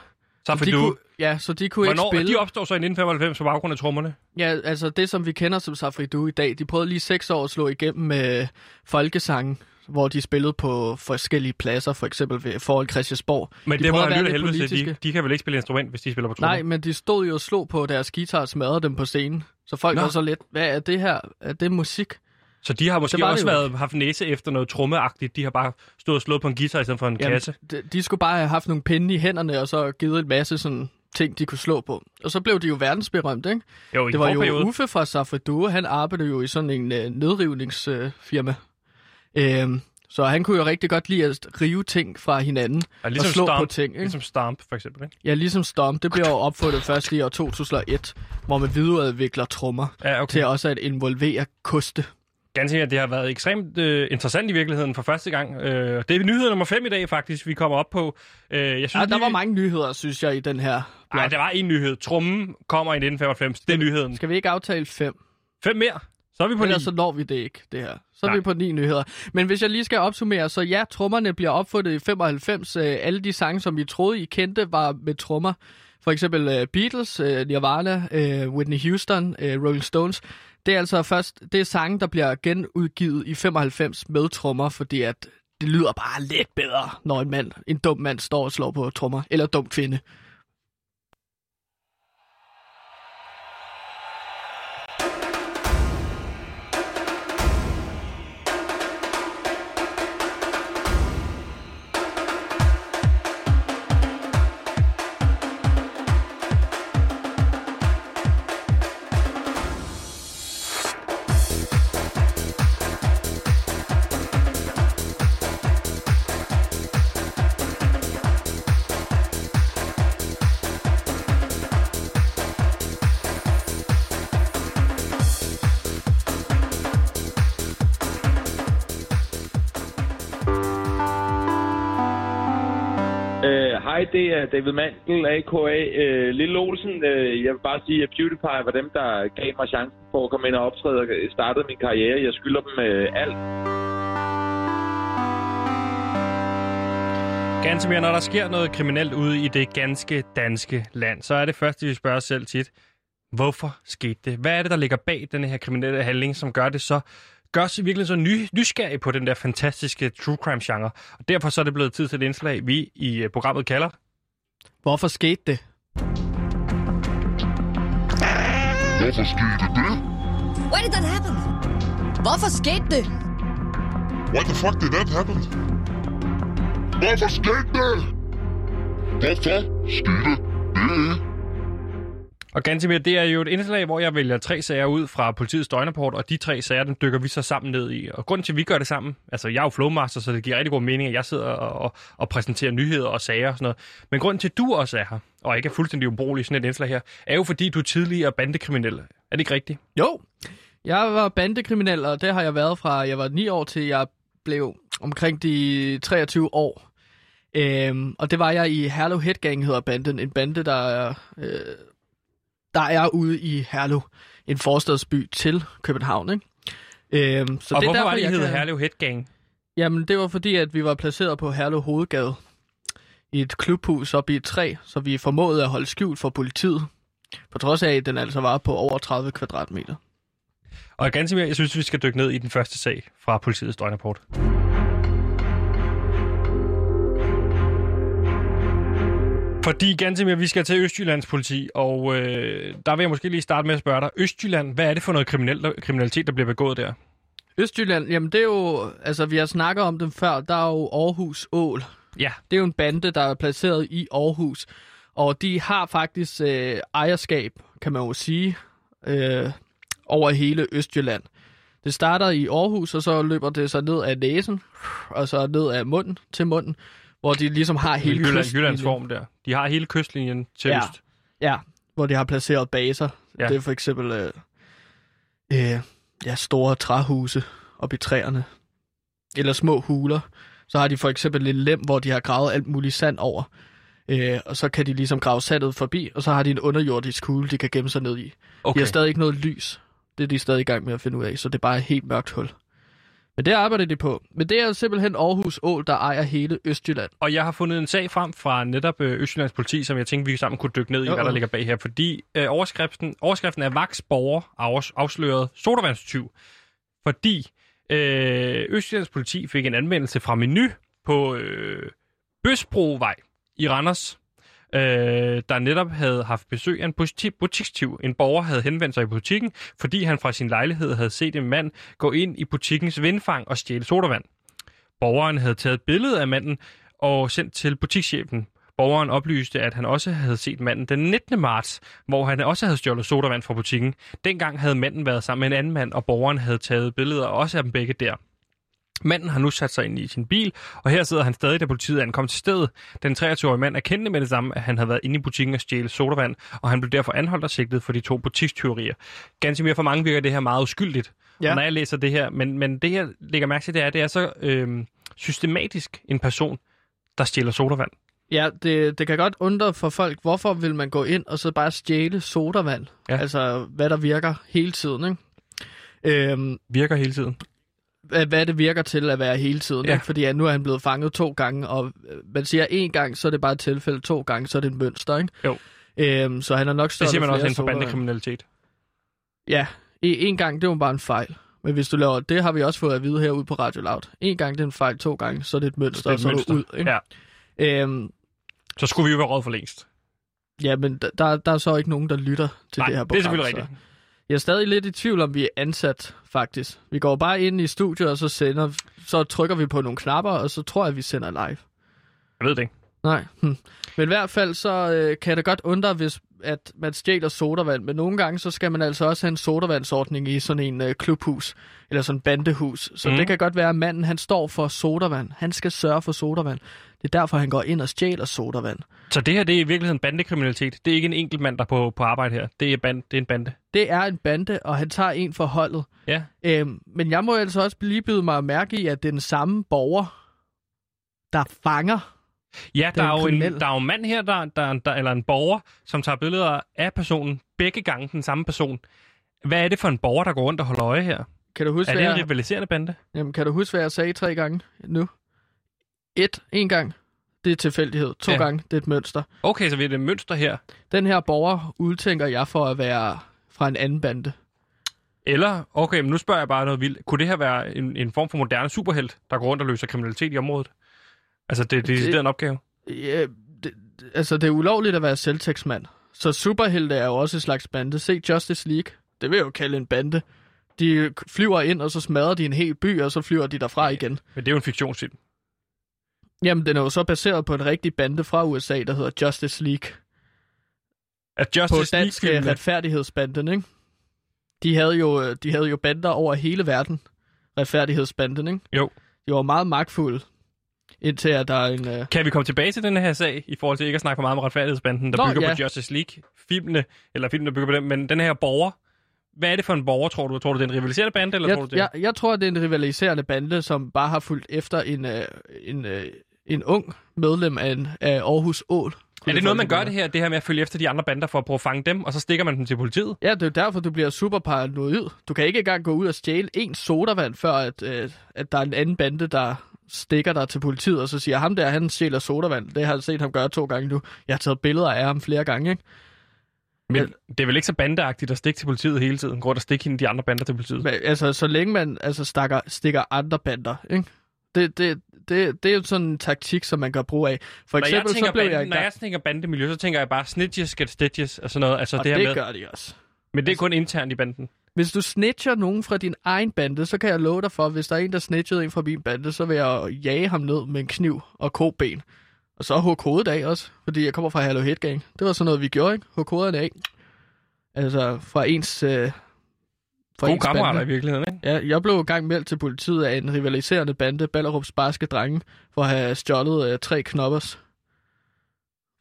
Så for de du, kunne, ja, så de kunne hvornår, ikke spille. de opstår så i 1995 på baggrund af trommerne? Ja, altså det, som vi kender som Safri Duo i dag, de prøvede lige seks år at slå igennem med folkesangen, hvor de spillede på forskellige pladser, for eksempel ved forhold Christiansborg. Men de det må at lyttet være helvede til. De, de kan vel ikke spille instrument, hvis de spiller på trommer? Nej, men de stod jo og slog på deres guitar og smadrede dem på scenen. Så folk Nå. var så lidt, hvad er det her? Er det musik? Så de har måske var også været, haft næse efter noget trommeagtigt. De har bare stået og slået på en guitar i stedet for en Jamen, kasse. de, de skulle bare have haft nogle pinde i hænderne, og så givet en masse sådan ting, de kunne slå på. Og så blev de jo verdensberømte, ikke? Jo, Det var jo periode. Uffe fra Safri han arbejdede jo i sådan en øh, nedrivningsfirma. Øh, øhm, så han kunne jo rigtig godt lide at rive ting fra hinanden Ja, og slå på ting. Ikke? Ligesom Stomp, for eksempel. Ikke? Ja, ligesom Stomp, det blev jo opfundet først i år 2001, hvor man videreudvikler trommer Ja, okay. til også at involvere koste. Ganske at det har været ekstremt øh, interessant i virkeligheden for første gang. Øh, det er nyhed nummer 5 i dag, faktisk, vi kommer op på. Øh, jeg synes, Ja, der lige, var mange nyheder, synes jeg, i den her. Nej, der var en nyhed. Trummen kommer i 1995. Det er nyheden. Skal vi ikke aftale fem? Fem mere. Så er vi på. Ellers så når vi det ikke, det her. Så er Nej. vi på ni nyheder. Men hvis jeg lige skal opsummere, så ja, trommerne bliver opfundet i 95. Øh, alle de sange, som I troede, I kendte, var med trommer. For eksempel øh, Beatles, øh, Nirvana, Whitney Houston, Rolling Stones. Det er altså først, det er sange, der bliver genudgivet i 95 med trommer, fordi at det lyder bare lidt bedre, når en mand, en dum mand står og slår på trommer. Eller dum kvinde. Det er David Mandel, a.k.a. Øh, Lille Olsen. Øh, jeg vil bare sige, at PewDiePie var dem, der gav mig chancen for at komme ind og optræde og startede min karriere. Jeg skylder dem øh, alt. Ganske mere, når der sker noget kriminelt ude i det ganske danske land, så er det første, vi spørger os selv tit, hvorfor skete det? Hvad er det, der ligger bag den her kriminelle handling, som gør det så gør os virkelig så ny, nysgerrige på den der fantastiske true crime genre. Og derfor så er det blevet tid til et indslag, vi i øh, programmet kalder Hvorfor skete det? Hvorfor skete det? Why did that happen? Hvorfor skete det? Why the fuck did that happen? Hvorfor skete det? Hvorfor skete det? Og Gantemir, det er jo et indslag, hvor jeg vælger tre sager ud fra politiets døgnrapport, og de tre sager, dem dykker vi så sammen ned i. Og grunden til, at vi gør det sammen, altså jeg er jo flowmaster, så det giver rigtig god mening, at jeg sidder og, og, og præsenterer nyheder og sager og sådan noget. Men grunden til, at du også er her, og ikke er fuldstændig ubrugelig i sådan et indslag her, er jo fordi, du er tidligere bandekriminel. Er det ikke rigtigt? Jo, jeg var bandekriminel, og det har jeg været fra, jeg var 9 år til jeg blev omkring de 23 år. Øhm, og det var jeg i Herlev Headgang, hedder banden. En bande, der er, øh, der er ude i Herlev, en forstadsby til København. Ikke? Øhm, så og det er hvorfor derfor, var det, hed kan- Herlev Headgang? Jamen, det var fordi, at vi var placeret på Herlev Hovedgade i et klubhus oppe i et træ, så vi formåede at holde skjult for politiet. På trods af, at den altså var på over 30 kvadratmeter. Og ganske mere, jeg synes, vi skal dykke ned i den første sag fra politiets døgnrapport. Fordi ganske mere, vi skal til Østjyllands politi, og øh, der vil jeg måske lige starte med at spørge dig. Østjylland, hvad er det for noget kriminel, kriminalitet, der bliver begået der? Østjylland, jamen det er jo, altså vi har snakket om dem før, der er jo Aarhus Ål. Ja. Det er jo en bande, der er placeret i Aarhus, og de har faktisk øh, ejerskab, kan man jo sige, øh, over hele Østjylland. Det starter i Aarhus, og så løber det så ned af næsen, og så ned af munden til munden, hvor de ligesom har hele Jylland, kystlinjen. Jyllands form der. De har hele kystlinjen til Ja. øst. Ja, hvor de har placeret baser. Ja. Det er for eksempel øh, øh, ja, store træhuse op i træerne. Eller små huler. Så har de for eksempel en lem, hvor de har gravet alt muligt sand over. Øh, og så kan de ligesom grave sandet forbi, og så har de en underjordisk hule, de kan gemme sig ned i. Okay. De har stadig ikke noget lys. Det er de stadig i gang med at finde ud af, så det er bare et helt mørkt hul. Men det arbejder de på. Men det er simpelthen Aarhus Ål, der ejer hele Østjylland. Og jeg har fundet en sag frem fra netop øh, Østjyllands politi, som jeg tænkte, vi sammen kunne dykke ned i, Jo, hvad der ligger bag her. Fordi øh, overskriften, overskriften er Vaks borger afs- afsløret sodavandstyv. Fordi øh, Østjyllands politi fik en anmeldelse fra Menu på øh, Bøsbrovej i Randers, øh, der netop havde haft besøg af en buti- butikstyv. En borger havde henvendt sig i butikken, fordi han fra sin lejlighed havde set en mand gå ind i butikkens vindfang og stjæle sodavand. Borgeren havde taget et billede af manden og sendt til butikschefen. Borgeren oplyste, at han også havde set manden den 19. marts, hvor han også havde stjålet sodavand fra butikken. Dengang havde manden været sammen med en anden mand, og borgeren havde taget billeder også af dem begge der. Manden har nu sat sig ind i sin bil, og her sidder han stadig, da politiet ankom til stedet. Den 23-årige mand erkendte med det samme, at han havde været inde i butikken og stjæle sodavand, og han blev derfor anholdt og sigtet for de to butikstyverier. Ganske mere for mange virker det her meget uskyldigt. Ja. Når jeg læser det her, men, men det jeg lægger mærke til, det er, at det er så øhm, systematisk en person, der stjæler sodavand. Ja, det, det kan godt undre for folk, hvorfor vil man gå ind og så bare stjæle sodavand? Ja. Altså, hvad der virker hele tiden, ikke? Øhm, Virker hele tiden. Hvad, det virker til at være hele tiden, Ja. ikke? Fordi ja, nu er han blevet fanget to gange, og man siger en gang, så er det bare et tilfælde, to gange, så er det et mønster, ikke? Jo. Øhm, så han har nok Det stjålet siger man også inden for bandekriminalitet. Ja, en, gang, det var bare en fejl. Men hvis du laver, det har vi også fået at vide herude på Radio Loud. En gang det er en fejl, to gange, så er det et mønster, Det er og et så er du ud. Ikke? Ja. Øhm, Så skulle vi jo være råd for længst. ja, men der- der, er så ikke nogen, der lytter til Nej, det her det program. er selvfølgelig rigtigt. Jeg er stadig lidt i tvivl om, vi er ansat, faktisk. Vi går bare ind i studiet, og så, sender, så trykker vi på nogle knapper, og så tror jeg, at vi sender live. Jeg ved det ikke. Nej. Hm. [LAUGHS] Men i hvert fald, så øh, kan det godt undre, hvis at man stjæler sodavand. Men nogle gange, så skal man altså også have en sodavandsordning i sådan en øh, klubhus, eller sådan en bandehus. Så Mm. det kan godt være, at manden, han står for sodavand. Han skal sørge for sodavand. Det er derfor, han går ind og stjæler sodavand. Så det her, det er i virkeligheden bandekriminalitet. Det er ikke en enkelt mand, der er på, på arbejde her. Det er, band, det er en bande. Det er en bande, og han tager en for holdet. Ja. Øhm, men jeg må altså også lige byde mig at mærke i, at det er den samme borger, der fanger. Ja, der er, jo en, der er jo en mand her, der, der, der, eller en borger, som tager billeder af personen, begge gange den samme person. Hvad er det for en borger, der går rundt og holder øje her? Kan du huske, Er det en jeg, rivaliserende bande? jamen, kan du huske, hvad jeg sagde tre gange nu? Et, en gang, det er tilfældighed. To Ja. ja. gange, det er et mønster. Okay, så vi er det et mønster her. Den her borger udtænker jeg for at være fra en anden bande. Eller, okay, men nu spørger jeg bare noget vildt. Kunne det her være en, en form for moderne superhelt, der går rundt og løser kriminalitet i området? Altså, det, det, det er en opgave. Ja, det, altså, det er ulovligt at være selvtægtsmand. Så superhelte er jo også et slags bande. Se Justice League. Det vil jeg jo kalde en bande. De flyver ind, og så smadrer de en hel by, og så flyver de derfra igen. Men det er jo en fiktionsfilm. Jamen, den er jo så baseret på en rigtig bande fra USA, der hedder Justice League. At på Justice dansk øh, League-filmene... retfærdighedsbanden, ikke? De havde, jo, øh, de havde jo bander over hele verden. Retfærdighedsbanden, ikke? Jo. De var meget magtfulde. Indtil at der er en... Øh... Kan vi komme tilbage til den her sag, i forhold til ikke at snakke for meget om retfærdighedsbanden, der Nå, bygger ja. på Justice League-filmene, eller filmene, der bygger på dem, men den her borger, hvad er det for en borger, tror du? Tror du, det er en rivaliserende bande, eller tror du Jeg, det? jeg, jeg tror, det er en rivaliserende bande, som bare har fulgt efter en, øh, en, øh, en ung medlem af, en, af Aarhus Ål. er det noget, man gør det her, det her med at følge efter de andre bander for at prøve at fange dem, og så stikker man dem til politiet? Ja, det er jo derfor, du bliver super paranoid. Du kan ikke engang gå ud og stjæle en sodavand, før at, øh, at der er en anden bande, der stikker dig til politiet, og så siger, ham der, han stjæler sodavand. Det har jeg set ham gøre to gange nu. Jeg har taget billeder af ham flere gange, ikke? Men det er vel ikke så bandeagtigt at stikke til politiet hele tiden? Gå rundt og stikke hende de andre bander til politiet? Men, altså, så længe man altså, stakker, stikker andre bander, ikke? Det, det, det, det er jo sådan en taktik, som man kan bruge af. For Når jeg, eksempel, tænker så blev bande, jeg i når jeg tænker bandemiljø, så tænker jeg bare snitches get stitches og sådan noget. Altså og det det, her med. gør de også. Men det er kun internt i banden. Hvis du snitcher nogen fra din egen bande, så kan jeg love dig for, at hvis der er en, der snitchede en fra min bande, så vil jeg jage ham ned med en kniv og koben. Og så hugge hovedet af også, fordi jeg kommer fra Hello Hit Gang. Det var sådan noget, vi gjorde, ikke? Hugge hovederne af. Altså fra ens... Øh, fra Gode ens kammerater i virkeligheden, ikke? Ja, jeg blev gang meldt til politiet af en rivaliserende bande, Ballerups barske drenge, for at have stjålet øh, tre knoppers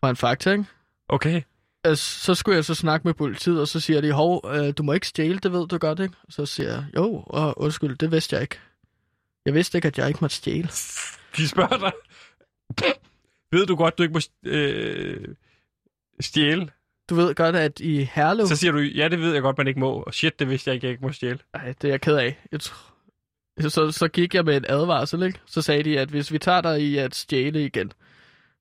fra en fakta, ikke? Okay. Altså, så skulle jeg så snakke med politiet, og så siger de, hov, øh, du må ikke stjæle, det ved du godt, ikke? Så siger jeg, jo, og undskyld, det vidste jeg ikke. Jeg vidste ikke, at jeg ikke måtte stjæle. De spørger dig. Ved du godt, du ikke må øh, stjæle? Du ved godt, at i Herlev... Så siger du, ja, det ved jeg godt, man ikke må. Og shit, det vidste jeg ikke, jeg ikke må stjæle. Ej, det er jeg ked af. Jeg tr... så, så gik jeg med en advarsel, ikke? Så sagde de, at hvis vi tager dig i at stjæle igen,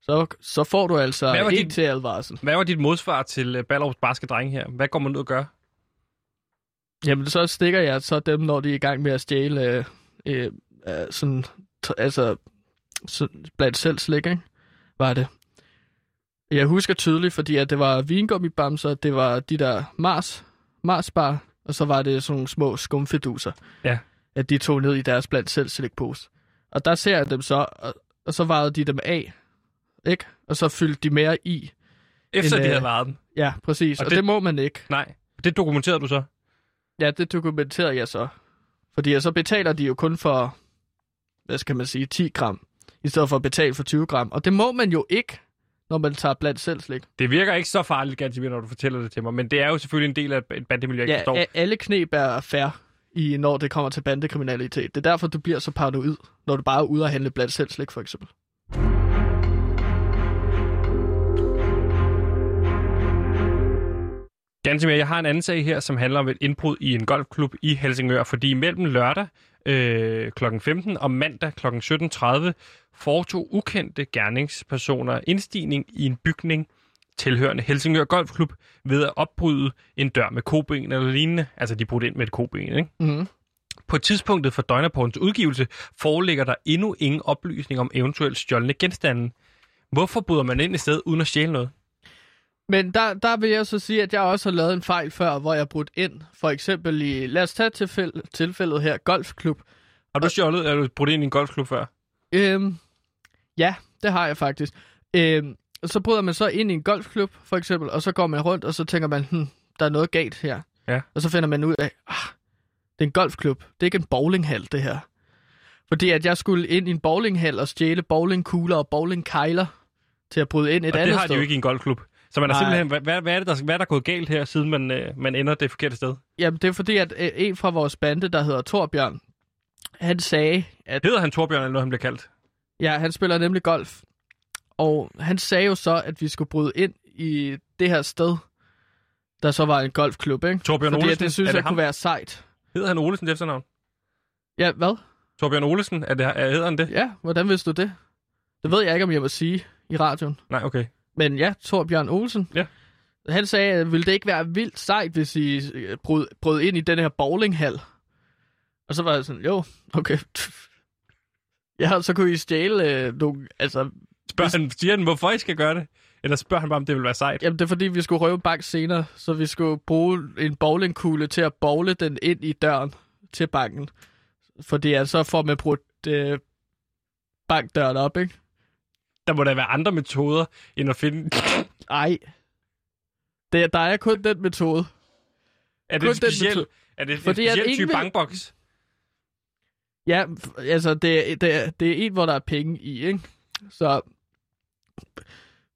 så, så får du altså Hvad var en dit- til advarsel. Hvad var dit modsvar til uh, Ballerups barske drenge her? Hvad går man ud og gør? Jamen, så stikker jeg så dem, når de er i gang med at stjæle øh, øh, øh, sådan, t- altså, sådan, blandt selv slik, ikke? Var det. Jeg husker tydeligt, fordi at det var vingummibamser, det var de der Mars, Marsbar, og så var det sådan nogle små skumfiduser. Ja. At de tog ned i deres blandt selv slikpose. Og der ser jeg dem så, og, og så vejede de dem af, ikke? Og så fyldte de mere i. Efter En, de øh, havde varet den. Ja, præcis. Og Og, og det- det... må man ikke. Nej, det dokumenterede du så. Ja, det dokumenterede jeg så. Fordi så betaler de jo kun for, hvad skal man sige, 10 gram, i stedet for at betale for 20 gram. Og det må man jo ikke, når man tager blandt selv slik. Det virker ikke så farligt, Gansimir, når du fortæller det til mig. Men det er jo selvfølgelig en del af et bandemiljø, jeg ikke Ja, forstår. a- alle knep er fair, i, når det kommer til bandekriminalitet. Det er derfor, du bliver så paranoid, når du bare er ude at handle blandt selv slik, for eksempel. Gansimir, jeg har en anden sag her, som handler om et indbrud i en golfklub i Helsingør, fordi mellem lørdag øh, kl. 15 og mandag kl. 17.30 foretog ukendte gerningspersoner indstigning i en bygning tilhørende Helsingør Golfklub ved at opbryde en dør med koben eller lignende. Altså, de brugte ind med et koben, ikke? Mm-hmm. På tidspunktet for døgnrapportens udgivelse foreligger der endnu ingen oplysning om eventuelt stjålne genstande. Hvorfor bryder man ind i stedet uden at stjæle noget? Men der, der vil jeg så sige, at jeg også har lavet en fejl før, hvor jeg brudt ind. For eksempel i, lad os tage tilfælde, tilfældet her, golfklub. Har du stjålet, er du brudt ind i en golfklub før? Øhm, ja, det har jeg faktisk. Øhm, så bryder man så ind i en golfklub, for eksempel, og så går man rundt, og så tænker man, hm, der er noget galt her. Ja. Og så finder man ud af, ah, det er en golfklub, det er ikke en bowlinghal, det her. Fordi at jeg skulle ind i en bowlinghal og stjæle bowlingkugler og bowlingkejler til at bryde ind et Og andet det har de sted. jo ikke i en golfklub. Så man er Nej. simpelthen, hvad, hvad, er det, der, hvad er der gået galt her, siden man, øh, man ender det forkerte sted? Jamen, det er fordi, at øh, en fra vores bande, der hedder Torbjørn, han sagde, at Hedder han Torbjørn, eller noget, han bliver kaldt? Ja, han spiller nemlig golf. Og han sagde jo så, at vi skulle bryde ind i det her sted, der så var en golfklub, ikke? Torbjørn Fordi Olesen? det synes det jeg ham? kunne være sejt. Hedder han Olesen til efternavn? Ja, hvad? Torbjørn Olesen, er det, er, hedder han det? Ja, hvordan vidste du det? Det ved jeg ikke, om jeg må sige i radioen. Nej, okay. Men ja, Torbjørn Olsen. Ja. Han sagde, ville det ikke være vildt sejt, hvis I øh, brød, brød ind i den her bowlinghal? Og så var jeg sådan, jo, okay. [LAUGHS] Ja, så kunne I stjæle øh, nogle, altså, Spørger han, siger han, hvorfor I skal gøre det? Eller spørger han bare, om det vil være sejt? Jamen, det er fordi, vi skulle røve en bank senere, så vi skulle bruge en bowlingkugle til at bowle den ind i døren til banken. Fordi altså, så får man brudt øh, bankdøren op, ikke? Der må der være andre metoder, end at finde... Ej. Det, der er kun den metode. Er det Kun en speciel, er det en Fordi speciel type vil- bankboks? Ja, altså, det, er- det, er- det er en, hvor der er penge i, ikke? Så...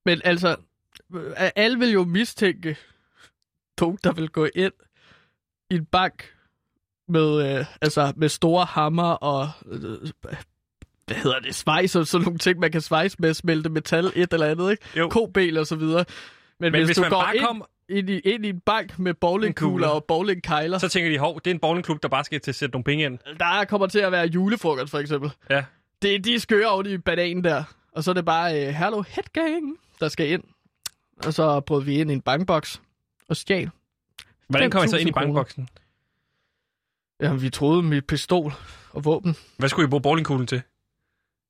Men altså, alle vil jo mistænke to, der vil gå ind i en bank med, øh, altså, med store hammer og... Øh, hvad hedder det? Svejs og sådan nogle ting, man kan svejse med, smelte metal, et eller andet, ikke? Jo. Kobel og så videre. Men, Men hvis, hvis du man går bare ind, kom- ind, i, ind i en bank med bowlingkugler Kugler. og bowlingkejler, Så tænker de, hov, det er en bowlingklub, der bare skal til at sætte nogle penge ind. der kommer til at være julefrokost, for eksempel. Ja. Det, de skører over i bananen der. Og så er det bare, uh, hello headgang, der skal ind. Og så brød vi ind i en bankboks og stjal. Hvordan kommer I så ind i 5.000 kroner. bankboksen? Jamen, vi troede med pistol og våben. Hvad skulle I bruge bowlingkuglen til?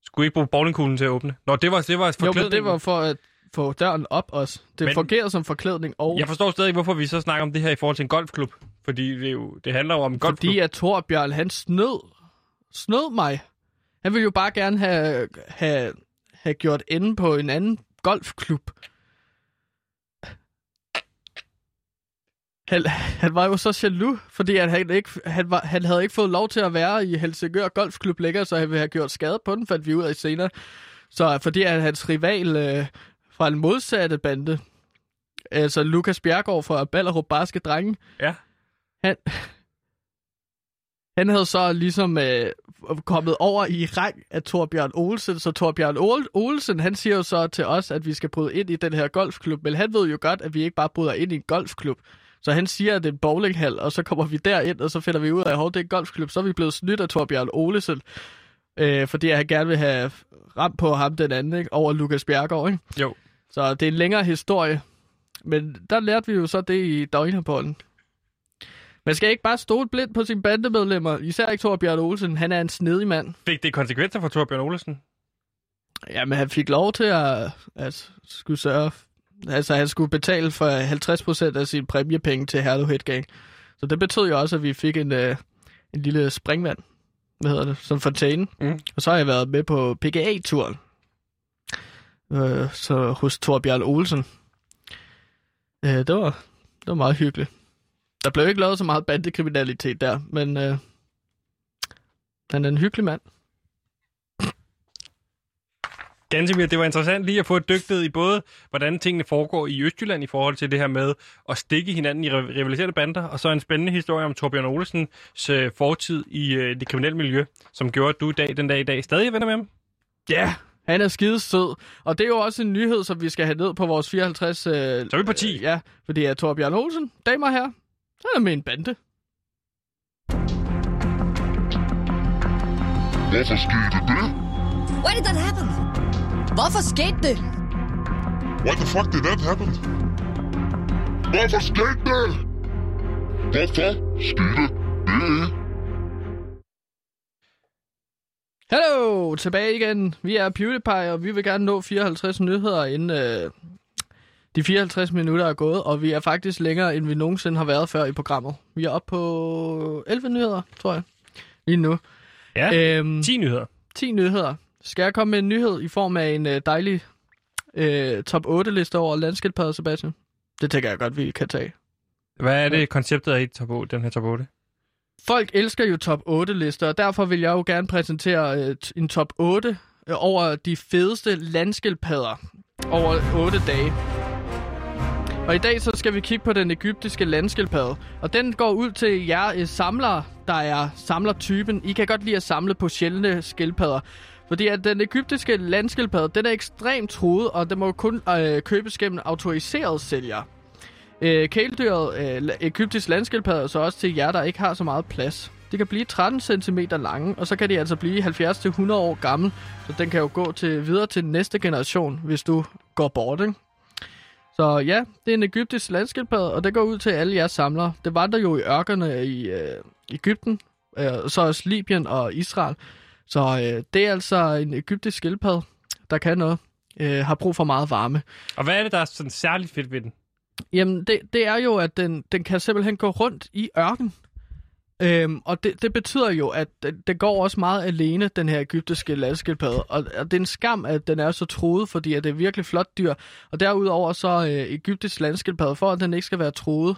Skulle I ikke bruge bowlingkuglen til at åbne? Nå, det var, det var Jo, forklædningen. men det var for at få døren op også. Det Men- fungerede som forklædning og... Jeg forstår stadig hvorfor vi så snakker om det her i forhold til en golfklub. Fordi det, jo, det handler jo om en golfklub. Fordi at Torbjørn, han snød, snød mig. Han ville jo bare gerne have, have, have gjort ende på en anden golfklub. Han, han var jo så jaloux, fordi at han, ikke, han, var, han havde ikke fået lov til at være i Helsingør Golfklub længere, så han ville have gjort skade på den, fandt vi ud af senere. Så fordi at hans rival øh, fra en modsatte bande, altså Lukas Bjergård fra Ballerup Barske Drenge, Ja. han, han havde så ligesom øh, kommet over i rang af Torbjørn Olsen, så Torbjørn Ol- Olsen, han siger jo så til os, at vi skal bryde ind i den her golfklub, men han ved jo godt, at vi ikke bare bryder ind i en golfklub. Så han siger, at det er en bowlinghal, og så kommer vi derind, og så finder vi ud af, at det er en golfklub. Så er vi blevet snydt af Torbjørn Olsen, øh, fordi han gerne vil have ramt på ham den anden, ikke? over Lukas Bjergård. Ikke? Jo. Så det er en længere historie. Men der lærte vi jo så det i Døgnerbollen. Man skal ikke bare stole blindt på sine bandemedlemmer, især ikke Torbjørn Olsen. Han er en snedig mand. Fik det konsekvenser for Torbjørn Olesen? Jamen, han fik lov til at, at skulle sørge... Altså, han skulle betale for 50% af sine præmiepenge til Herlev Headgang. Så det betød jo også, at vi fik en, øh, en lille springvand. Hvad hedder det? Som fontæne. Mm. Og så har jeg været med på PGA-turen. Øh, så hos Torbjørn Olsen. Øh, det, var, det var meget hyggeligt. Der blev ikke lavet så meget bandekriminalitet der, men øh, han er en hyggelig mand. Gansimir, det var interessant lige at få et dyk ned i både, hvordan tingene foregår i Østjylland i forhold til det her med at stikke hinanden i riv- rivaliserende bander, og så en spændende historie om Torbjørn Olesens øh, fortid i øh, det kriminelle miljø, som gjorde, at du i dag, den dag i dag stadig er venner med ham. Ja, han er skide sød. Og det er jo også en nyhed, som vi skal have ned på vores 54... Øh, Så er vi på 10. Øh, ja, fordi at Torbjørn Olsen, damer herrer, så er der med en bande. Hvorfor skete det? Why did that happen? Hvorfor skete det? Why the fuck did that happen? Hvorfor skete det? Hvorfor skete det? Hallo, tilbage igen. Vi er PewDiePie, og vi vil gerne nå 54 nyheder, inden øh, de 54 minutter er gået. Og vi er faktisk længere, end vi nogensinde har været før i programmet. Vi er oppe på 11 nyheder, tror jeg, lige nu. Ja, Øhm, 10 nyheder. 10 nyheder. Skal jeg komme med en nyhed i form af en øh, dejlig øh, top 8-liste over landskildpadder, Sebastian? Det tænker jeg godt, vi kan tage. Hvad er det, konceptet er i top 8, den her top 8? Folk elsker jo top 8-lister, og derfor vil jeg jo gerne præsentere øh, en top 8 øh, over de fedeste landskildpadder over 8 dage. Og i dag så skal vi kigge på den egyptiske landskildpadde, og den går ud til jer øh, samlere, der er samlertypen. I kan godt lide at samle på sjældne skildpadder. Fordi at den egyptiske landskildpadde, den er ekstremt truet, og den må kun øh, købes gennem autoriserede sælgere. Øh, kæledyret, øh, egyptisk landskildpadde, er så også til jer, der ikke har så meget plads. De kan blive 13 cm lange, og så kan de altså blive 70-100 år gammel. Så den kan jo gå til videre til næste generation, hvis du går bort, ikke? Så ja, det er en egyptisk landskildpadde, og det går ud til alle jeres samlere. Det vandrer jo i ørkerne i øh, Ægypten, øh, så også Libyen og Israel. Så øh, det er altså en egyptisk skildpadde, der kan noget. Øh, har brug for meget varme. Og hvad er det, der er sådan særligt fedt ved den? Jamen, det, det er jo, at den, den kan simpelthen gå rundt i ørken. Øhm, og det, det betyder jo, at det går også meget alene, den her egyptiske landskildpadde. Og, og det er en skam, at den er så troet, fordi at det er virkelig flot dyr. Og derudover så øh, egyptisk landskildpadde, for at den ikke skal være troet,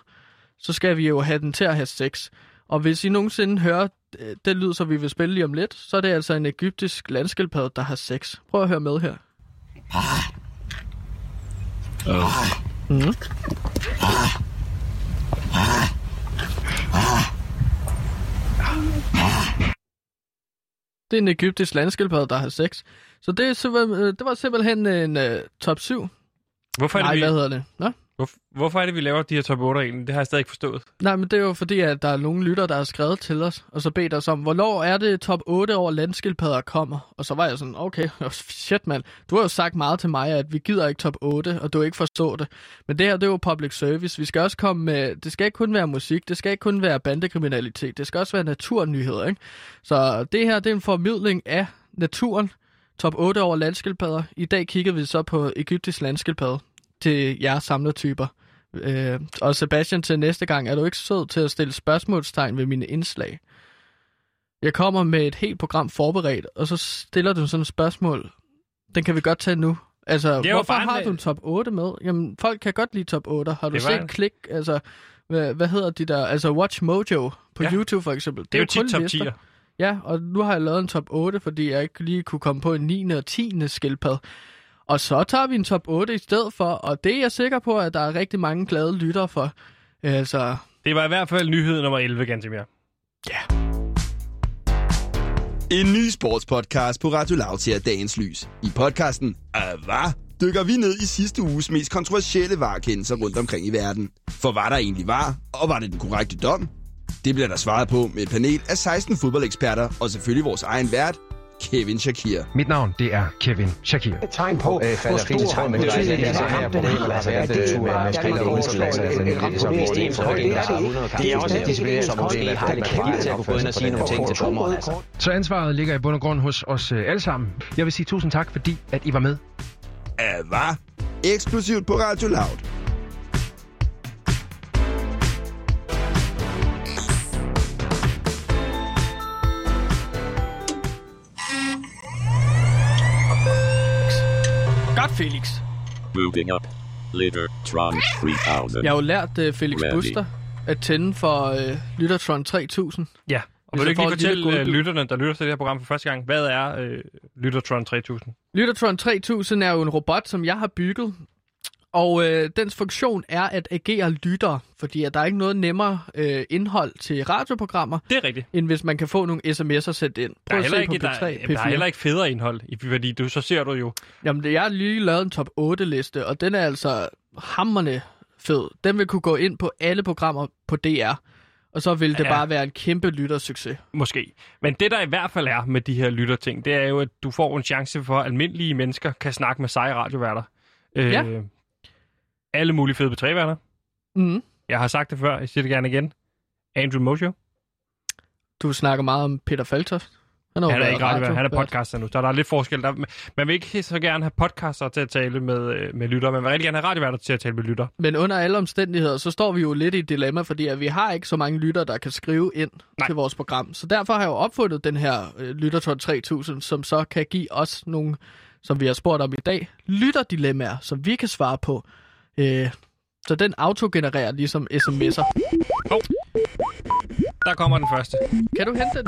så skal vi jo have den til at have sex. Og hvis I nogensinde hører øh, den lyd, som vi vil spille lige om lidt, så er det altså en egyptisk landskildpadde, der har sex. Prøv at høre med her. Mm. Det er en egyptisk landskildpadde, der har sex. Så det, er simpelthen, øh, det var simpelthen en uh, top 7. Hvorfor er, Nej, det, hvad vi, hedder det? Nå? Hvor, hvorfor er det, vi laver de her top 8 egentlig? Det har jeg stadig ikke forstået. Nej, men det er jo fordi, at der er nogle lytter, der har skrevet til os, og så bedt os om, hvornår er det top 8 over landskildpadder kommer? Og så var jeg sådan, okay, [LAUGHS] oh, shit mand, du har jo sagt meget til mig, at vi gider ikke top 8, og du ikke forstår det. Men det her, det er jo public service. Vi skal også komme med, det skal ikke kun være musik, det skal ikke kun være bandekriminalitet, det skal også være naturnyheder, ikke? Så det her, det er en formidling af naturen, top 8 over landskildpadder. I dag kigger vi så på egyptisk landskildpadde til jer samlertyper. Øh, og Sebastian, til næste gang, er du ikke sød til at stille spørgsmålstegn ved mine indslag? Jeg kommer med et helt program forberedt, og så stiller du sådan et spørgsmål. Den kan vi godt tage nu. Altså, Det jo hvorfor bare en- har du en top 8 med? Jamen, folk kan godt lide top 8. Har du Det set en- klik? Altså, hvad, hvad hedder de der? Altså, Watch Mojo på Ja. YouTube for eksempel. Det er jo tit kun top lister. 10'er. Ja, og nu har jeg lavet en top 8, fordi jeg ikke lige kunne komme på en 9. og 10. skildpad. Og så tager vi en top 8 i stedet for, og det er jeg sikker på, at der er rigtig mange glade lyttere for. Altså, Det var i hvert fald nyhed nummer 11, Gantemir. En ny sportspodcast på Radio Loud ser dagens lys. I podcasten Ava dykker vi ned i sidste uges mest kontroversielle varekendelser rundt omkring i verden. For hvad der egentlig var, og var det den korrekte dom? Det bliver der svaret på med et panel af 16 fodboldeksperter, og selvfølgelig vores egen vært, Kevin Shakir. Mit navn, det er Kevin Shakir. Et tegn på, øh, i tråd med det, er her problemet har været med, med spil i engelske land, altså det som det er også et disciplineringsområde, at man har til at gå ind og sige nogle ting til dommeren. Altså. Så ansvaret ligger i bund og grund hos os øh, alle sammen. Jeg vil sige tusind tak, fordi at I var med. Ava. Eksplosivt på Radio Loud. Felix. Moving up. Litter-tron 3000. Jeg har jo lært uh, Felix Ready. Buster at tænde for uh, Lyttertron 3000. Ja, og Hvis vil du ikke lige fortælle godbid. lytterne, der lytter til det her program for første gang, hvad er øh, Lyttertron 3000? Lyttertron 3000 er jo en robot, som jeg har bygget. Og øh, dens funktion er at agere lytter, fordi at der er ikke noget nemmere øh, indhold til radioprogrammer, Det er rigtigt. end hvis man kan få nogle sms'er sendt ind. Der Prøv er, at heller ikke, der, P3, jamen, der er P4. heller ikke federe indhold, fordi du, så ser du jo... Jamen, det- jeg har lige lavet en top 8-liste, og den er altså hammerne fed. Den vil kunne gå ind på alle programmer på DR, og så vil det Ja. bare være en kæmpe lyttersucces. Måske. Men det, der i hvert fald er med de her lytterting, det er jo, at du får en chance for, at almindelige mennesker kan snakke med seje radioværter. Øh, Ja. Alle mulige fede betræværter. Mm. Jeg har sagt det før, jeg siger det gerne igen. Andrew Mojo. Du snakker meget om Peter Faltoft. Han, jo Han er ikke radiovært, han er podcaster nu. Så der er lidt forskel. Der, man vil ikke så gerne have podcaster til at tale med, øh, med lytter. Man vil rigtig gerne have radioværter til at tale med lytter. Men under alle omstændigheder, så står vi jo lidt i et dilemma, fordi at vi har ikke så mange lytter, der kan skrive ind Nej. Nej. til vores program. Så derfor har jeg jo opfundet den her øh, Lytterton 3000, som så kan give os nogle, som vi har spurgt om i dag, lytterdilemmaer, som vi kan svare på. Øh, så den autogenererer ligesom sms'er. Der kommer den første. Kan du hente den?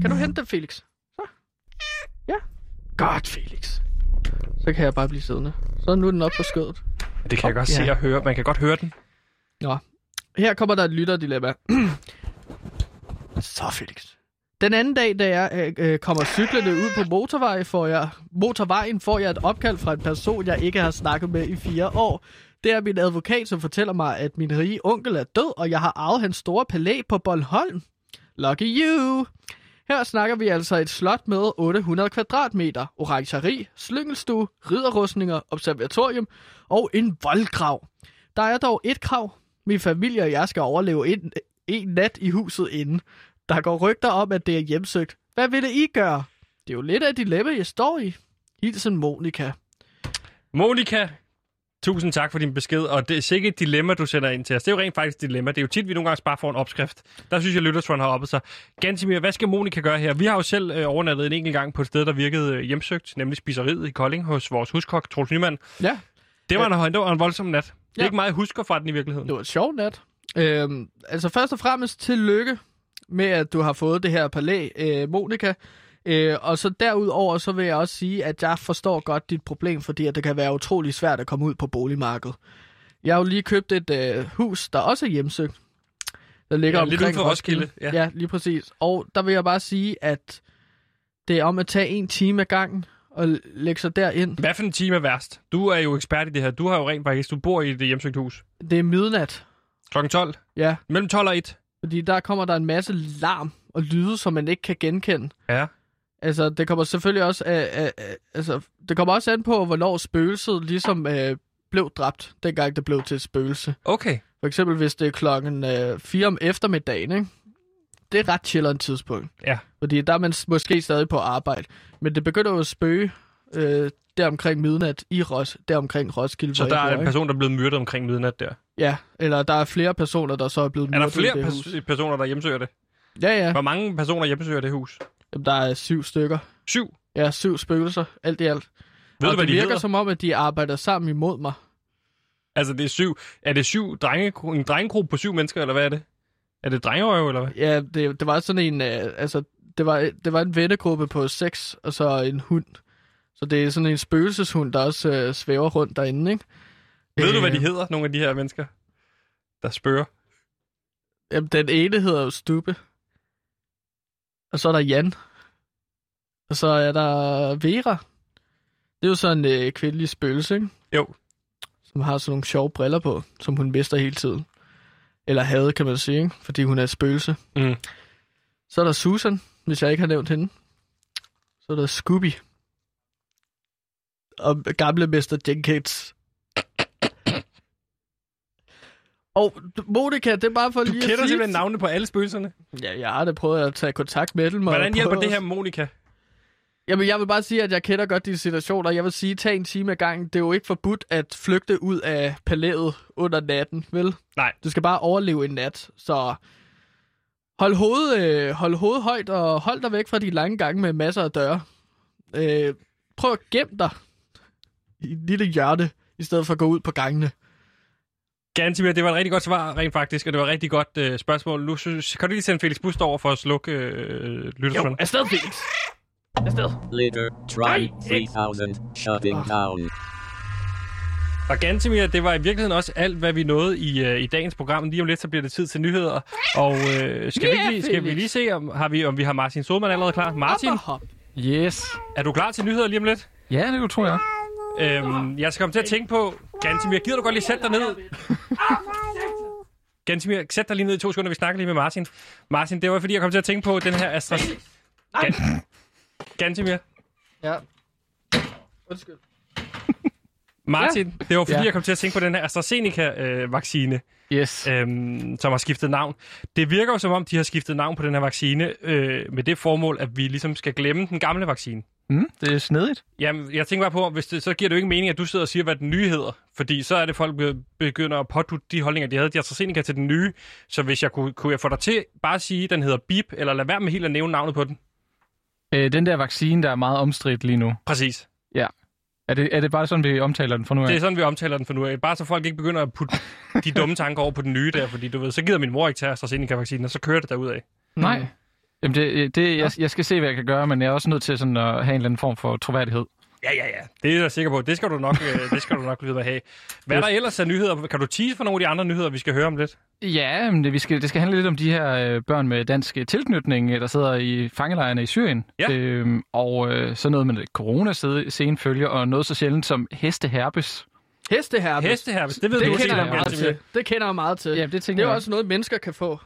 Kan du hente den, Felix? Så. Ja. Godt, Felix. Så kan jeg bare blive siddende. Så nu er den op på skødet. Det kan jeg godt Ja. se og høre. Man kan godt høre den. Nå. Her kommer der et lytterdilemma. Så, Felix. Den anden dag, da jeg øh, øh, kommer cyklende ud på motorvej, får jeg, motorvejen, får jeg et opkald fra en person, jeg ikke har snakket med i fire år. Det er min advokat, som fortæller mig, at min rige onkel er død, og jeg har arvet hans store palæ på Bornholm. Lucky you! Her snakker vi altså et slot med 800 kvadratmeter, orangeri, slyngelstue, ridderrustninger, observatorium og en voldgrav. Der er dog et krav. Min familie og jeg skal overleve en, en nat i huset inden. Der går rygter om, at det er hjemsøgt. Hvad vil det I gøre? Det er jo lidt af et dilemma, jeg står i. Hilsen Monika. Monika, Tusind tak for din besked, og det er sikkert et dilemma, du sender ind til os. Det er jo rent faktisk et dilemma. Det er jo tit, vi nogle gange bare får en opskrift. Der synes jeg, Lyttertron har oppet sig. Gansimir, hvad skal Monika gøre her? Vi har jo selv øh, overnattet en enkelt gang på et sted, der virkede øh, hjemsøgt, nemlig spiseriet i Kolding hos vores huskok, Troels Nyman. Ja. Det var, en, det var en voldsom nat. Det er Ja. ikke meget, jeg husker fra den i virkeligheden. Det var et sjovt nat. Øhm, altså først og fremmest tillykke med, at du har fået det her palæ, øh, Monika. Øh, og så derudover, så vil jeg også sige, at jeg forstår godt dit problem, fordi at det kan være utrolig svært at komme ud på boligmarkedet. Jeg har jo lige købt et øh, hus, der også er hjemsøgt. Der ligger Ja, lidt omkring for Roskilde, Ja. ja. ja, lige præcis. Og der vil jeg bare sige, at det er om at tage en time ad gangen og lægge sig derind. Hvad for en time er værst? Du er jo ekspert i det her. Du har jo rent faktisk, du bor i det hjemsøgte hus. Det er midnat. Klokken 12? Ja. Mellem 12 og 1? Fordi der kommer der en masse larm og lyde, som man ikke kan genkende. Ja. Altså, det kommer selvfølgelig også af, af, af, altså, det kommer også an på, hvornår spøgelset ligesom øh, blev dræbt, dengang det blev til et spøgelse. Okay. For eksempel, hvis det er klokken øh, 4 om eftermiddagen, ikke? Det er ret chilleren tidspunkt. Ja. Fordi der er man måske stadig på arbejde. Men det begynder jo at spøge øh, der omkring midnat i Ros, der omkring Roskilde. Så der er en person, der er blevet myrdet omkring midnat der. Ja, eller der er flere personer, der så er blevet Er der myrdet flere pers- personer, der hjemsøger det? Ja, ja. Hvor mange personer hjemsøger det hus? Jamen, der er syv stykker. Syv? Ja, syv spøgelser, alt i alt. Ved og du, hvad det de virker hedder? som om, at de arbejder sammen imod mig. Altså, det er syv. Er det syv drenge, en drengegruppe på syv mennesker, eller hvad er det? Er det drengerøv, eller hvad? Ja, det, det var sådan en, øh, altså, det var, det var en vennegruppe på seks, og så en hund. Så det er sådan en spøgelseshund, der også øh, svæver rundt derinde, ikke? Ved du, hvad Øh, de hedder, nogle af de her mennesker, der spørger? Jamen, den ene hedder jo Stubbe. Og så er der Jan. Og så er der Vera. Det er jo sådan en øh, kvindelig spøgelse, ikke? Jo. Som har sådan nogle sjove briller på, som hun mister hele tiden. Eller havde, kan man sige, ikke? Fordi hun er et spøgelse. Mm. Så er der Susan, hvis jeg ikke har nævnt hende. Så er der Scooby. Og gamle Mr. Jenkins. Og Monika, det er bare for Du lige at kender sige... simpelthen navnene på alle spøgelserne. Ja, jeg har da prøvet at tage kontakt med dem. Hvordan hjælper det at- her Monika? Jamen, jeg vil bare sige, at jeg kender godt de situationer. Jeg vil sige, tag en time ad gangen. Det er jo ikke forbudt at flygte ud af palæet under natten, vel? Nej. Du skal bare overleve en nat, så hold hovedet, øh, hold hovedet højt, og hold dig væk fra de lange gange med masser af døre. Øh, prøv at gemme dig i et lille hjørne, i stedet for at gå ud på gangene. Gantimir, det var et rigtig godt svar, rent faktisk, og det var et rigtig godt øh, spørgsmål. Nu synes, kan du lige sende Felix Bust over for at slukke øh, lyttertron? Jo, afsted, Felix. Afsted. Litter Tron 3000 shutting down. Og Gantimir, det var i virkeligheden også alt, hvad vi nåede i, øh, i dagens program. Lige om lidt, så bliver det tid til nyheder. Og øh, skal, vi ikke lige, skal vi lige se, om, har vi, om vi har Martin Solman allerede klar? Martin, Yes. er du klar til nyheder lige om lidt? Ja, det tror jeg. Øhm, jeg skal komme til at tænke på, Gantimir, gider du godt lige sætte dig ned? [LAUGHS] Gantimir, sæt dig lige ned i to sekunder, vi snakker lige med Martin. Martin, det var fordi, jeg kom til at tænke på den her Astra... Gan... Gantimir. Ja. Undskyld. [LAUGHS] Martin, ja. det var fordi, Ja. jeg kom til at tænke på den her AstraZeneca-vaccine, Yes. øhm, som har skiftet navn. Det virker jo som om, de har skiftet navn på den her vaccine øh, med det formål, at vi ligesom skal glemme den gamle vaccine. Mm, det er snedigt. Jamen, jeg tænker bare på, hvis det, så giver det jo ikke mening, at du sidder og siger, hvad den nye hedder. Fordi så er det, folk be- begynder at pådutte de holdninger, de havde til AstraZeneca til den nye. Så hvis jeg kunne, kunne jeg få dig til bare at sige, at den hedder BIP, eller lad være med helt at nævne navnet på den. Øh, den der vaccine, der er meget omstridt lige nu. Præcis. Ja. Er det, er det bare sådan, vi omtaler den for nu af? Det er sådan, vi omtaler den for nu af. Bare så folk ikke begynder at putte [LAUGHS] de dumme tanker over på den nye der, fordi du ved, så gider min mor ikke tage AstraZeneca-vaccinen, og så kører det derudad. Nej. Jamen, det, det, jeg, jeg skal se, hvad jeg kan gøre, men jeg er også nødt til sådan at have en eller anden form for troværdighed. Ja, ja, ja. Det er jeg sikker på. Det skal du nok, øh, [LAUGHS] det skal du nok vide at have. Hvad er der ellers af nyheder? Kan du tease for nogle af de andre nyheder, vi skal høre om lidt? Ja, men det, vi skal, det skal handle lidt om de her øh, børn med dansk øh, tilknytning, øh, der sidder i fangelejrene i Syrien. Ja. Øhm, og øh, så noget med corona-scene følger, og noget så sjældent som hesteherpes. Hesteherpes. Hesteherpes, det ved det du kender jeg meget til. Det kender jeg meget til. Ja, det tænker det er jeg. også noget, mennesker kan få.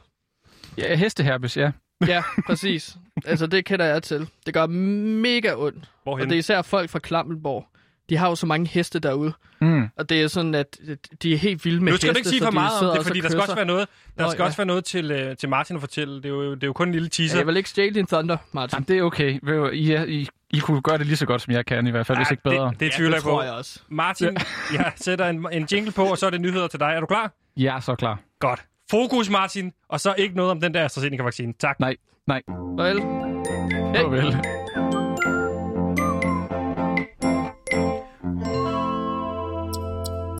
Ja, hesteherpes, ja. [LAUGHS] Ja, præcis. altså, det kender jeg til. Det gør mega ondt. Hvorhen? Og det er især folk fra Klammelborg. de har jo så mange heste derude. Mm. Og det er sådan, at de er helt vilde med Nu skal heste. du ikke sige så for de meget om det, fordi der skal også være noget, der Nå, skal ja. også være noget til, øh, til Martin at fortælle. Det er, jo, det er jo kun en lille teaser. Ja, jeg vil ikke stjæle din thunder, Martin. Jamen, det er okay. I, er- I, I kunne gøre det lige så godt, som jeg kan, i hvert fald, hvis ikke bedre. Det, det tvivler jeg på. tror jeg også. Martin, jeg sætter en, en jingle på, og så er det nyheder til dig. Er du klar? Jeg er så klar. Godt. Fokus, Martin, og så ikke noget om den der AstraZeneca-vaccine. Tak. Nej, nej. Farvel. Farvel.